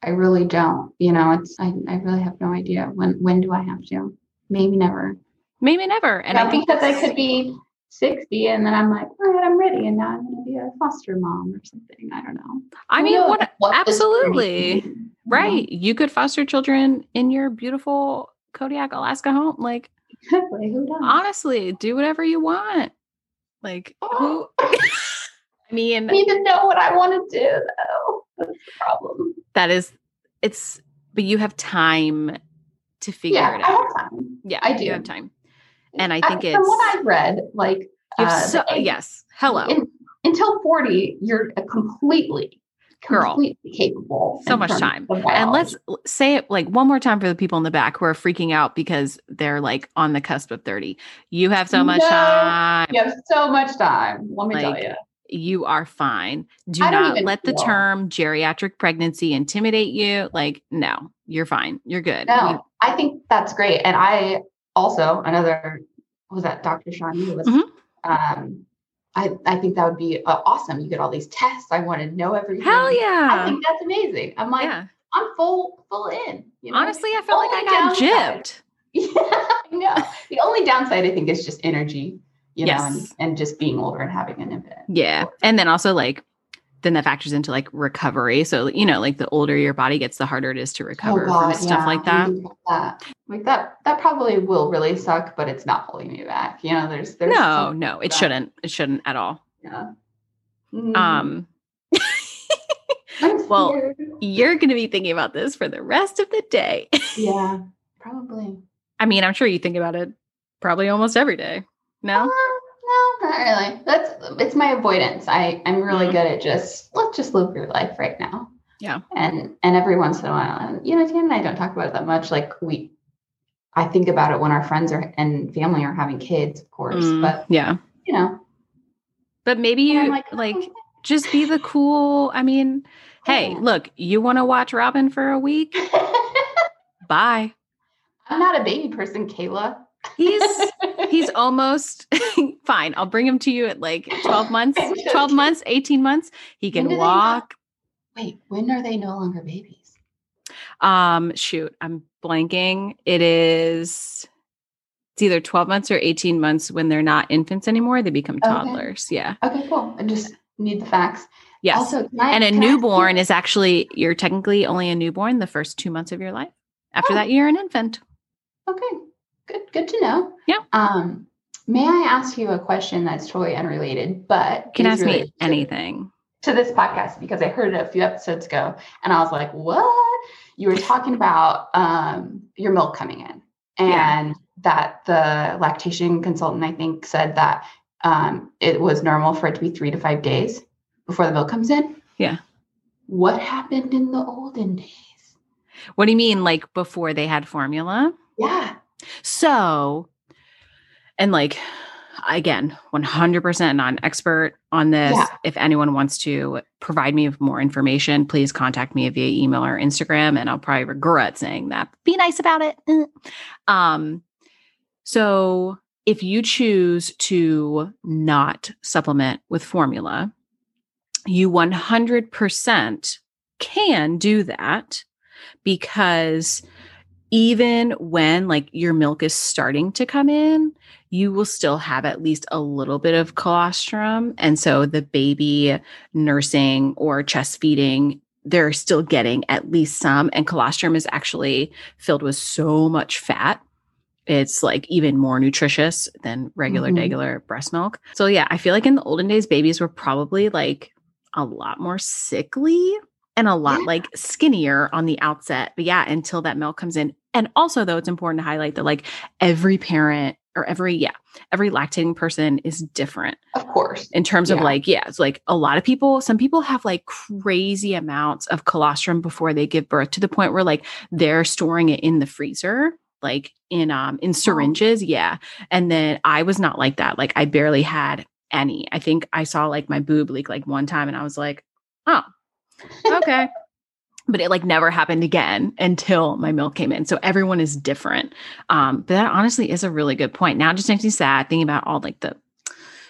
Speaker 2: I really don't. You know, it's I, I really have no idea when when do I have to? Maybe never.
Speaker 1: Maybe never. And
Speaker 2: yeah,
Speaker 1: I think
Speaker 2: because I could be 60 and then I'm like, all right, I'm ready. And now I'm gonna be a foster mom or something. I don't know.
Speaker 1: I mean what, what absolutely. Right. You could foster children in your beautiful Kodiak, Alaska home. Like
Speaker 2: exactly. Who does?
Speaker 1: Honestly, do whatever you want. Like
Speaker 2: oh.
Speaker 1: who [LAUGHS] [LAUGHS] I mean,
Speaker 2: I don't even know what I want to do though. That's the problem.
Speaker 1: That is, it's, but you have time to figure
Speaker 2: yeah,
Speaker 1: it out.
Speaker 2: I have time.
Speaker 1: Yeah,
Speaker 2: I do.
Speaker 1: You have time, and I think
Speaker 2: I,
Speaker 1: it's
Speaker 2: from what I've read, like
Speaker 1: uh, so, yes, hello.
Speaker 2: In, until forty, you're a completely
Speaker 1: girl
Speaker 2: completely capable
Speaker 1: so much time and let's say it like one more time for the people in the back who are freaking out because they're like on the cusp of 30 you have so much
Speaker 2: no,
Speaker 1: time
Speaker 2: you have so much time let me
Speaker 1: like,
Speaker 2: tell you
Speaker 1: you are fine. Do not let the term geriatric pregnancy intimidate you. Like, no, you're fine. You're good.
Speaker 2: No, I think that's great. And I also, another, was that Dr. Sean Lewis?
Speaker 1: Mm-hmm.
Speaker 2: Um, I, I think that would be uh, awesome. You get all these tests. I want to know everything.
Speaker 1: Hell yeah.
Speaker 2: I think that's amazing. I'm like, yeah. I'm full, full in.
Speaker 1: You know? Honestly, I felt like I got downside, gypped. [LAUGHS]
Speaker 2: Yeah, I know. the only downside I think is just energy you
Speaker 1: yes.
Speaker 2: know, and, and just being older and having an infant.
Speaker 1: Yeah. And then also like then that factors into like recovery. So, you know, like the older your body gets, the harder it is to recover oh God, from stuff
Speaker 2: yeah.
Speaker 1: like that.
Speaker 2: that. Like that, that probably will really suck, but it's not holding me back. You know, there's, there's
Speaker 1: no, no, it shouldn't. It shouldn't at all.
Speaker 2: Yeah.
Speaker 1: Mm-hmm. Um, [LAUGHS] well, you're going to be thinking about this for the rest of the day. [LAUGHS]
Speaker 2: yeah, probably.
Speaker 1: I mean, I'm sure you think about it probably almost every day. No? Uh,
Speaker 2: no, not really. That's it's my avoidance. I I'm really mm-hmm. good at just let's just live your life right now.
Speaker 1: Yeah.
Speaker 2: And and every once in a while, and you know, Tam and I don't talk about it that much. Like we, I think about it when our friends are and family are having kids, of course. Mm, but
Speaker 1: yeah,
Speaker 2: you know.
Speaker 1: But maybe you like, like oh. just be the cool. I mean, [LAUGHS] hey, yeah. look, you want to watch Robin for a week? [LAUGHS] Bye.
Speaker 2: I'm not a baby person, Kayla.
Speaker 1: He's he's almost [LAUGHS] fine. I'll bring him to you at like 12 months, [LAUGHS] 12 months, 18 months. He can walk.
Speaker 2: Wait, when are they no longer babies?
Speaker 1: Um, shoot, I'm blanking. It is it's either 12 months or 18 months when they're not infants anymore, they become toddlers.
Speaker 2: Okay.
Speaker 1: Yeah.
Speaker 2: Okay, cool. I just need the facts.
Speaker 1: Yes.
Speaker 2: Also, I,
Speaker 1: and a newborn is actually you're technically only a newborn the first two months of your life. After oh. that, you're an infant.
Speaker 2: Okay. Good, good to know.
Speaker 1: Yeah.
Speaker 2: Um, may I ask you a question that's totally unrelated, but
Speaker 1: you can ask me anything
Speaker 2: to this podcast because I heard it a few episodes ago and I was like, what? You were talking about um, your milk coming in and yeah. that the lactation consultant, I think, said that um, it was normal for it to be three to five days before the milk comes in.
Speaker 1: Yeah.
Speaker 2: What happened in the olden days?
Speaker 1: What do you mean, like before they had formula?
Speaker 2: Yeah.
Speaker 1: So, and like, again, 100% non expert on this. Yeah. If anyone wants to provide me with more information, please contact me via email or Instagram, and I'll probably regret saying that. Be nice about it. um, so, if you choose to not supplement with formula, you 100% can do that because even when like your milk is starting to come in, you will still have at least a little bit of colostrum. And so the baby nursing or chest feeding, they're still getting at least some. And colostrum is actually filled with so much fat. It's like even more nutritious than regular,
Speaker 2: Mhm.
Speaker 1: regular breast milk. So, yeah, I feel like in the olden days, babies were probably like a lot more sickly and a lot
Speaker 2: Yeah.
Speaker 1: like skinnier on the outset. But yeah, until that milk comes in. And also, though, it's important to highlight that like every parent or every, yeah, every lactating person is different
Speaker 2: Of course.
Speaker 1: in terms of like, yeah, it's like a lot of people, some people have like crazy amounts of colostrum before they give birth to the point where like they're storing it in the freezer. Like in um in syringes, yeah. And then I was not like that. Like I barely had any. I think I saw like my boob leak like one time and I was like, oh, okay. But it like never happened again until my milk came in. So everyone is different. Um, but that honestly is a really good point. Now it just makes me sad thinking about all like the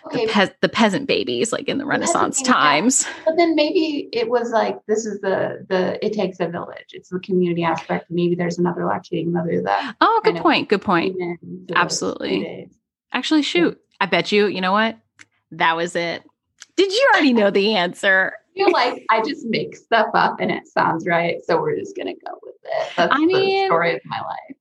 Speaker 2: Okay,
Speaker 1: the, pe- the peasant babies like in the
Speaker 2: peasant
Speaker 1: Renaissance
Speaker 2: babies, yeah.
Speaker 1: times.
Speaker 2: but then maybe it was like this is the the it takes a village. It's the community aspect. Maybe there's another lactating mother that
Speaker 1: Oh, good point. Good point.
Speaker 2: came in for those
Speaker 1: Absolutely. Actually, shoot. I bet you, you know what? That was it. Did you already know the answer?
Speaker 2: I feel like I just make stuff up and it sounds right, so we're just gonna go with it. That's
Speaker 1: I
Speaker 2: the story of my life.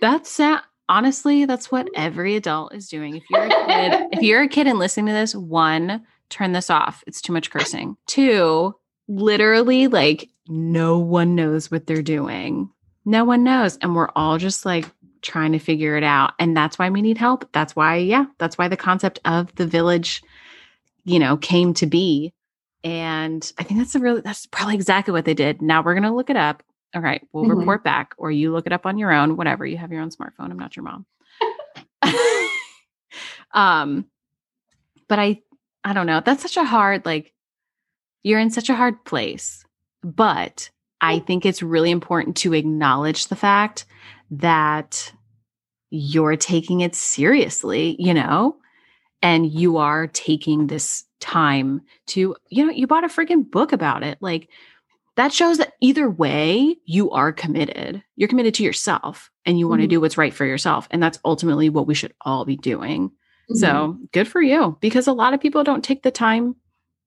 Speaker 1: That's uh, honestly, that's what every adult is doing. If you're a kid, if you're a kid and listening to this, one, turn this off. It's too much cursing. Two, literally, like no one knows what they're doing. No one knows, and we're all just like trying to figure it out. And that's why we need help. That's why, yeah, that's why the concept of the village, you know, came to be. And I think that's a really that's probably exactly what they did. Now we're gonna look it up. All right, we'll
Speaker 2: Mhm.
Speaker 1: report back, or you look it up on your own, whatever. You have your own smartphone. I'm not your mom. [LAUGHS] um, but I I don't know. That's such a hard, like, you're in such a hard place. But I think it's really important to acknowledge the fact that you're taking it seriously, you know, and you are taking this time to, you know, you bought a freaking book about it. Like, that shows that either way, you are committed. You're committed to yourself and you want to
Speaker 2: Mhm.
Speaker 1: do what's right for yourself. And that's ultimately what we should all be doing.
Speaker 2: Mhm.
Speaker 1: So good for you because a lot of people don't take the time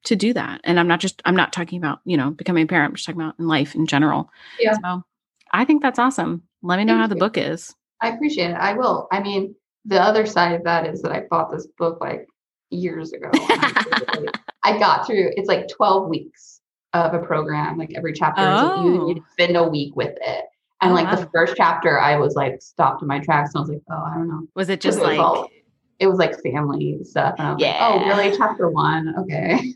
Speaker 1: to do that. And I'm not just, I'm not talking about, you know, becoming a parent, I'm just talking about in life in general.
Speaker 2: Yeah.
Speaker 1: So I think that's awesome. Let me know
Speaker 2: Thank
Speaker 1: how the
Speaker 2: you.
Speaker 1: book is.
Speaker 2: I appreciate it. I will. I mean, the other side of that is that I bought this book like years ago. [LAUGHS] I got through. It's like twelve weeks of a program. Like every chapter, is
Speaker 1: Oh.
Speaker 2: you, you spend a week with it. And
Speaker 1: Oh,
Speaker 2: like
Speaker 1: wow.
Speaker 2: the first chapter, I was like stopped in my tracks, and I was like, oh, I don't know.
Speaker 1: Was it just
Speaker 2: it was
Speaker 1: like,
Speaker 2: all- It was like family stuff, and I was like, oh, really? Chapter one? Okay.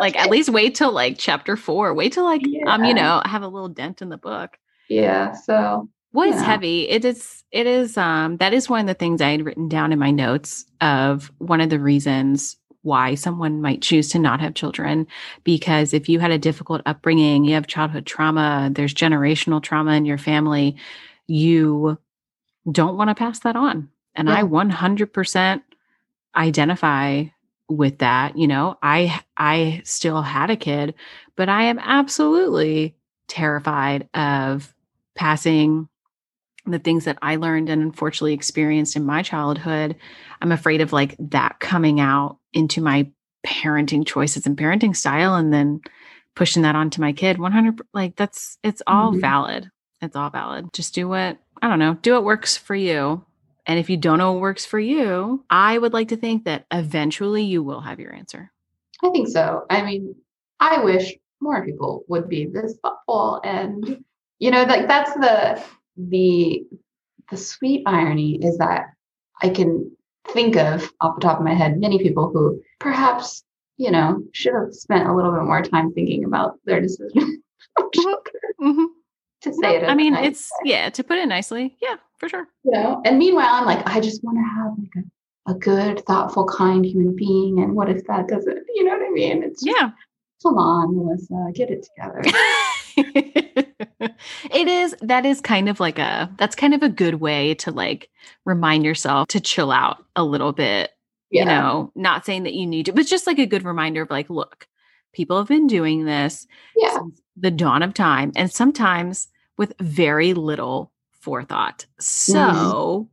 Speaker 1: like at least wait till like chapter four. Wait till like, um, you know, have a little dent in the book.
Speaker 2: yeah. So
Speaker 1: was
Speaker 2: Yeah.
Speaker 1: heavy. It is it is um that is one of the things i had written down in my notes of one of the reasons why someone might choose to not have children because if you had a difficult upbringing you have childhood trauma there's generational trauma in your family you don't want to pass that on. And i 100% identify with that you know? I i still had a kid but i am absolutely terrified of passing the things that I learned and unfortunately experienced in my childhood. I'm afraid of like that coming out into my parenting choices and parenting style and then pushing that onto my kid 100 like that's it's all
Speaker 2: Mhm.
Speaker 1: valid it's all valid just do what i don't know do what works for you and if you don't know what works for you i would like to think that eventually you will have your answer
Speaker 2: I think so. I mean, I wish more people would be this thoughtful and you know, like that's the the the sweet irony is that I can think of off the top of my head many people who perhaps, you know, should have spent a little bit more time thinking about their decision.
Speaker 1: Mhm. [LAUGHS]
Speaker 2: to say it.
Speaker 1: i mean
Speaker 2: nice,
Speaker 1: it's yeah to put it nicely yeah for sure
Speaker 2: you know, and meanwhile I'm like, I just want to have like a, a good, thoughtful, kind human being. And what if that doesn't, you know what I mean? It's just,
Speaker 1: yeah
Speaker 2: come on, Melissa, get it together. [LAUGHS]
Speaker 1: it is that is kind of like a that's kind of a good way to like remind yourself to chill out a little bit you know not saying that you need to but just like a good reminder of like look people have been doing this
Speaker 2: yeah.
Speaker 1: since the dawn of time and sometimes with very little forethought. So mm-hmm.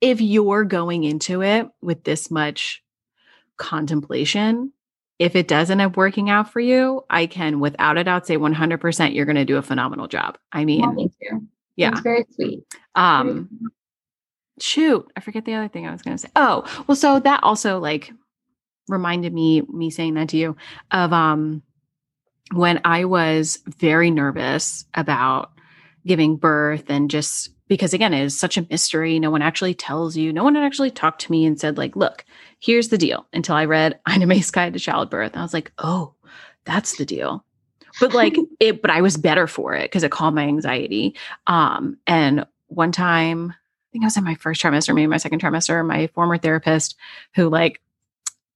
Speaker 1: if you're going into it with this much contemplation, if it doesn't end up working out for you, I can without a doubt say 100% you're going to do a phenomenal job. I mean,
Speaker 2: thank you.
Speaker 1: Yeah.
Speaker 2: It's very sweet.
Speaker 1: Um, shoot, I forget the other thing I was going to say. Oh, well, so that also like reminded me, me saying that to you of, um, when I was very nervous about giving birth and just because again it is such a mystery. No one actually tells you. No one had actually talked to me and said like look here's the deal until i read Ina May's guide to childbirth. I was like oh that's the deal. But like [LAUGHS] it but i was better for it because it calmed my anxiety. Um and one time i think i was in my first trimester maybe my second trimester my former therapist who like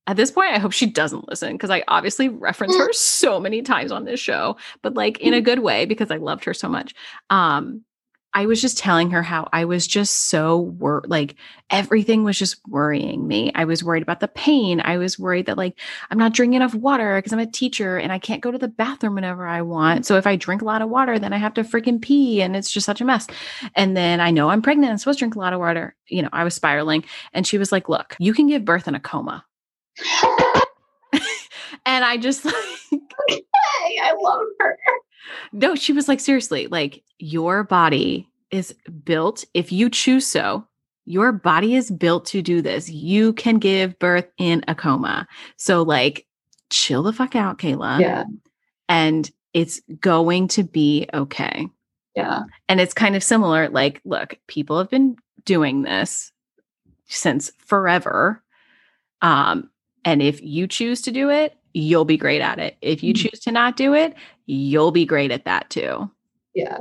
Speaker 1: at this point, I hope she doesn't listen because I obviously reference her so many times on this show, but like in a good way because I loved her so much. Um, I was just telling her how I was just so wor- like everything was just worrying me. I was worried about the pain. I was worried that like I'm not drinking enough water because I'm a teacher and I can't go to the bathroom whenever I want. So if I drink a lot of water, then I have to freaking pee and it's just such a mess. And then I know I'm pregnant. I'm supposed to drink a lot of water. You know, I was spiraling. And she was like, look, you can give birth in a coma. [LAUGHS] [LAUGHS] and I just [LAUGHS] like okay,
Speaker 2: I love her.
Speaker 1: No, she was like, seriously, like your body is built, if you choose so, your body is built to do this. You can give birth in a coma. So, like, chill the fuck out, Kayla.
Speaker 2: Yeah.
Speaker 1: And it's going to be okay.
Speaker 2: Yeah.
Speaker 1: And it's kind of similar. Like, look, people have been doing this since forever. Um, and if you choose to do it, you'll be great at it. If you mm-hmm. choose to not do it, you'll be great at that too.
Speaker 2: Yeah.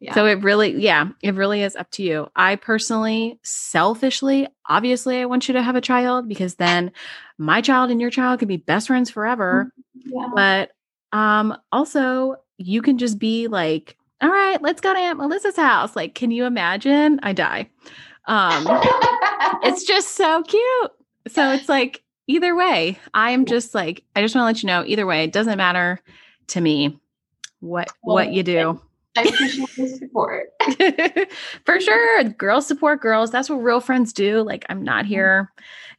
Speaker 2: Yeah.
Speaker 1: So it really, yeah, it really is up to you. I personally, selfishly, obviously, I want you to have a child because then my child and your child can be best friends forever.
Speaker 2: Mm-hmm. Yeah.
Speaker 1: But um also you can just be like, all right, let's go to Aunt Melissa's house. Like, can you imagine? I die. Um [LAUGHS] it's just so cute. So it's like either way, I am just like, I just want to let you know, either way, it doesn't matter to me what well, what you do.
Speaker 2: I appreciate the support. [LAUGHS]
Speaker 1: For sure. Girls support girls. That's what real friends do. Like I'm not mm-hmm. here.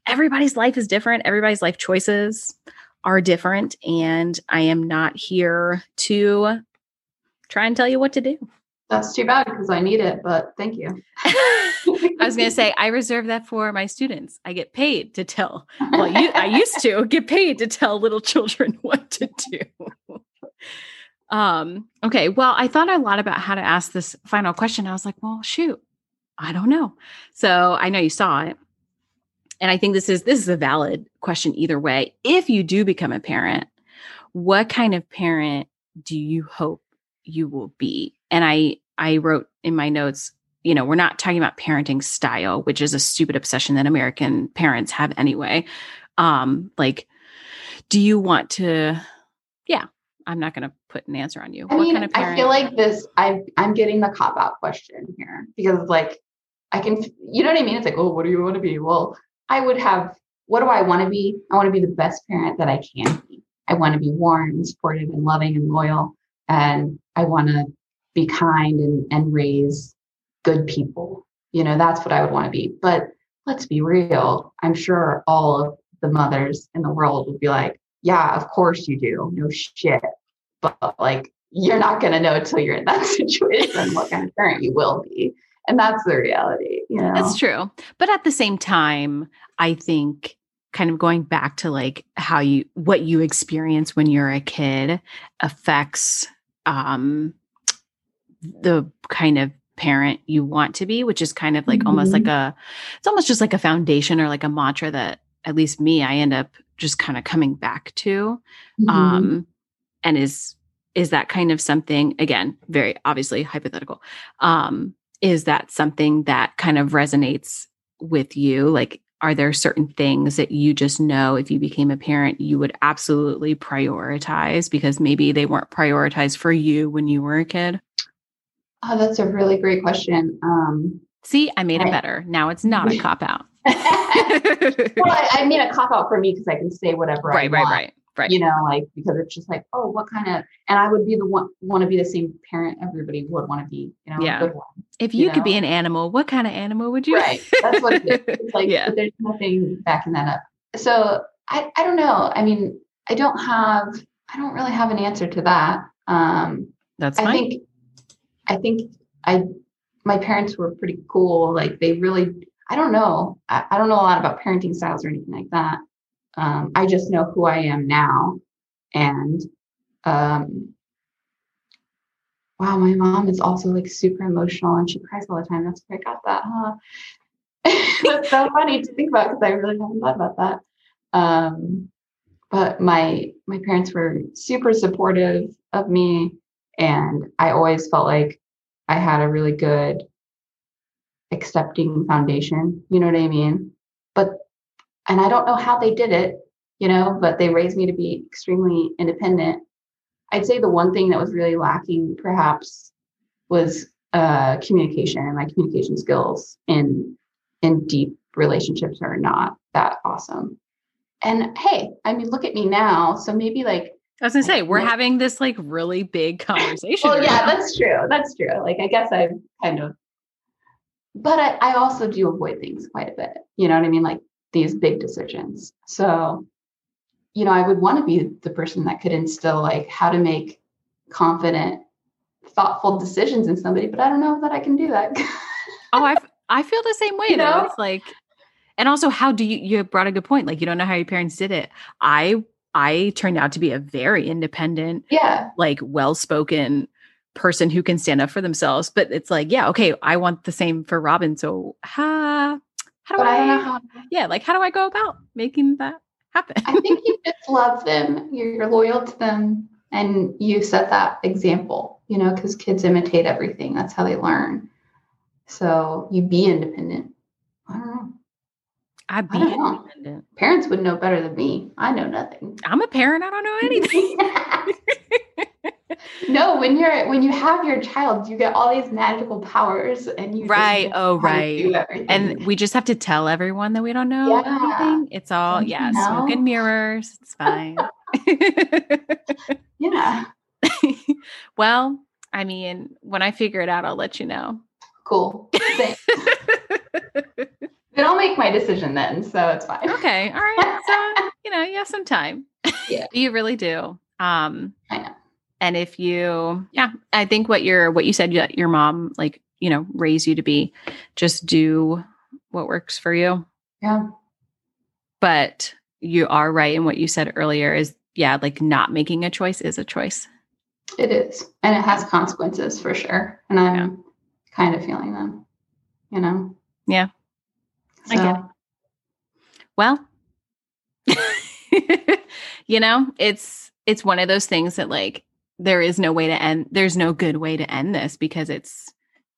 Speaker 1: Everybody's life is different. Everybody's life choices are different. And I am not here to try and tell you what to do.
Speaker 2: That's too bad because I need it, but thank you. [LAUGHS]
Speaker 1: I was going to say I reserve that for my students. I get paid to tell. Well, you, I used to [LAUGHS] get paid to tell little children [LAUGHS] what to do. um, okay, well, I thought a lot about how to ask this final question. I was like, well, shoot, I don't know. So I know you saw it. And I think this is this is a valid question either way. If you do become a parent, what kind of parent do you hope you will be? And I I wrote in my notes, you know, we're not talking about parenting style, which is a stupid obsession that American parents have anyway. Um, like, do you want to, yeah, I'm not going to put an answer on you.
Speaker 2: I what mean, kind of parent? I feel like this, I, I'm getting the cop out question here because, like, I can, you know what I mean? It's like, oh, what do you want to be? Well, I would have, what do I want to be? I want to be the best parent that I can be. I want to be warm and supportive and loving and loyal. And I want to be kind and, and raise good people. You know, that's what I would want to be. But let's be real. I'm sure all of the mothers in the world would be like, yeah, of course you do. No shit. But like, you're not going to know until you're in that [LAUGHS] situation what kind of parent you will be. And that's the reality. You know?
Speaker 1: That's true. But at the same time, I think kind of going back to like how you what you experience when you're a kid affects um the kind of parent you want to be, which is kind of like mm-hmm. almost like a, it's almost just like a foundation or like a mantra that at least me, I end up just kind of coming back to. Mm-hmm. Um, and is, is that kind of something, again, very obviously hypothetical, um, is that something that kind of resonates with you? Like, are there certain things that you just know if you became a parent you would absolutely prioritize because maybe they weren't prioritized for you when you were a kid
Speaker 2: Oh, that's a really great question. Um,
Speaker 1: See, I made it better. Now it's not a [LAUGHS] cop out. [LAUGHS]
Speaker 2: well, I, I mean a cop out for me because I can say whatever
Speaker 1: right,
Speaker 2: I
Speaker 1: right,
Speaker 2: want.
Speaker 1: Right, right,
Speaker 2: You know, like because it's just like, oh, what kind of? And I would be the one want to be the same parent everybody would want to be. You know,
Speaker 1: yeah. If you, you could be an animal, what kind of animal would you?
Speaker 2: Right. That's what it is. [LAUGHS] It's like yeah. there's nothing backing that up. So I, I don't know. I mean, I don't have I don't really have an answer to that. Um
Speaker 1: That's fine.
Speaker 2: I think I think I my parents were pretty cool. Like they really I don't know. I, I don't know a lot about parenting styles or anything like that. Um, I just know who I am now. And um, wow, my mom is also like super emotional and she cries all the time. That's where I got that, huh? [LAUGHS] That's so funny to think about because I really haven't thought about that. Um, but my my parents were super supportive of me, and I always felt like I had a really good accepting foundation. You know what I mean? But and I don't know how they did it, you know, but they raised me to be extremely independent I'd say the one thing that was really lacking perhaps was uh, communication and my communication skills in in deep relationships are not that awesome. And hey, I mean, look at me now. So maybe like
Speaker 1: I was gonna say we're having this like really big [LAUGHS] conversation.
Speaker 2: well, right yeah, now. that's true. That's true. Like I guess I've kind of, but I, I also do avoid things quite a bit. You know what I mean? Like these big decisions. So you know, I would want to be the person that could instill like how to make confident, thoughtful decisions in somebody, but I don't know that I can do that. [LAUGHS]
Speaker 1: oh, I I feel the same way you though. Know? It's like and also how do you you brought a good point. Like you don't know how your parents did it. I I turned out to be a very independent,
Speaker 2: yeah,
Speaker 1: like well-spoken person who can stand up for themselves. But it's like, yeah, okay, I want the same for Robin. So ha how do I, I how, [LAUGHS] yeah, like how do I go about making that happen.
Speaker 2: I think [LAUGHS] you just love them. You're loyal to them and you set that example, you know, because kids imitate everything. That's how they learn. So you be independent. I don't know.
Speaker 1: I be independent.
Speaker 2: Know. Parents would know better than me. I know nothing.
Speaker 1: I'm a parent. I don't know anything. [LAUGHS] [LAUGHS]
Speaker 2: no, when you're when you have your child, you get all these magical powers, and you
Speaker 1: right. Oh, right. And we just have to tell everyone that we don't know yeah. everything. It's all don't yeah, smoke and mirrors. It's fine. [LAUGHS]
Speaker 2: yeah.
Speaker 1: well, I mean, when I figure it out, I'll let you know.
Speaker 2: Cool. Thanks. Then I'll make my decision then, so it's fine.
Speaker 1: Okay. All right. So [LAUGHS] you know, you have some time.
Speaker 2: Yeah. [LAUGHS]
Speaker 1: you really do. Um,
Speaker 2: I know
Speaker 1: and if you yeah i think what your what you said your mom like you know raise you to be just do what works for you
Speaker 2: yeah
Speaker 1: but you are right in what you said earlier is yeah like not making a choice is a choice
Speaker 2: it is and it has consequences for sure and i'm yeah. kind of feeling them you know
Speaker 1: yeah so. i get it well [LAUGHS] you know it's it's one of those things that like there is no way to end there's no good way to end this because it's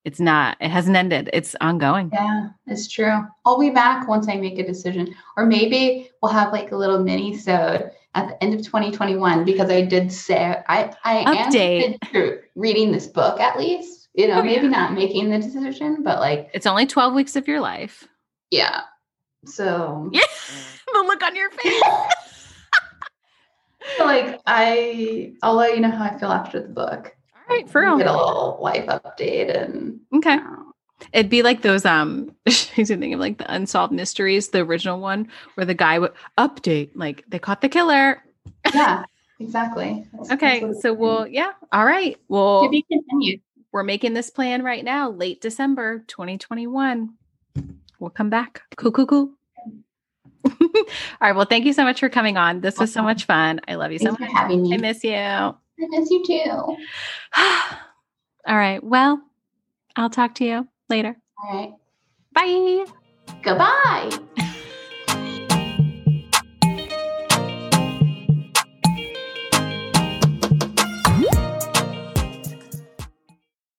Speaker 1: it's not it hasn't ended it's ongoing
Speaker 2: yeah it's true i'll be back once i make a decision or maybe we'll have like a little mini sode at the end of 2021 because i did say i i
Speaker 1: Update.
Speaker 2: am reading this book at least you know oh, maybe yeah. not making the decision but like
Speaker 1: it's only 12 weeks of your life
Speaker 2: yeah so
Speaker 1: yeah [LAUGHS] the look on your face [LAUGHS]
Speaker 2: like [LAUGHS] I, I'll let you know how I feel after the book.
Speaker 1: All right, for real.
Speaker 2: Get a little life update and
Speaker 1: okay. It'd be like those um he's thinking of like the unsolved mysteries, the original one where the guy would update, like they caught the killer.
Speaker 2: Yeah, exactly. That's,
Speaker 1: okay, that's so we'll yeah. All right. Well
Speaker 2: to be continued.
Speaker 1: We're making this plan right now, late December 2021. We'll come back. Cool, cool, cool. [LAUGHS] All right. Well, thank you so much for coming on. This was so much fun. I love you
Speaker 2: Thanks
Speaker 1: so much.
Speaker 2: For having me.
Speaker 1: I miss you. I
Speaker 2: miss you too. [SIGHS]
Speaker 1: All right. Well, I'll talk to you later.
Speaker 2: All right.
Speaker 1: Bye.
Speaker 2: Goodbye.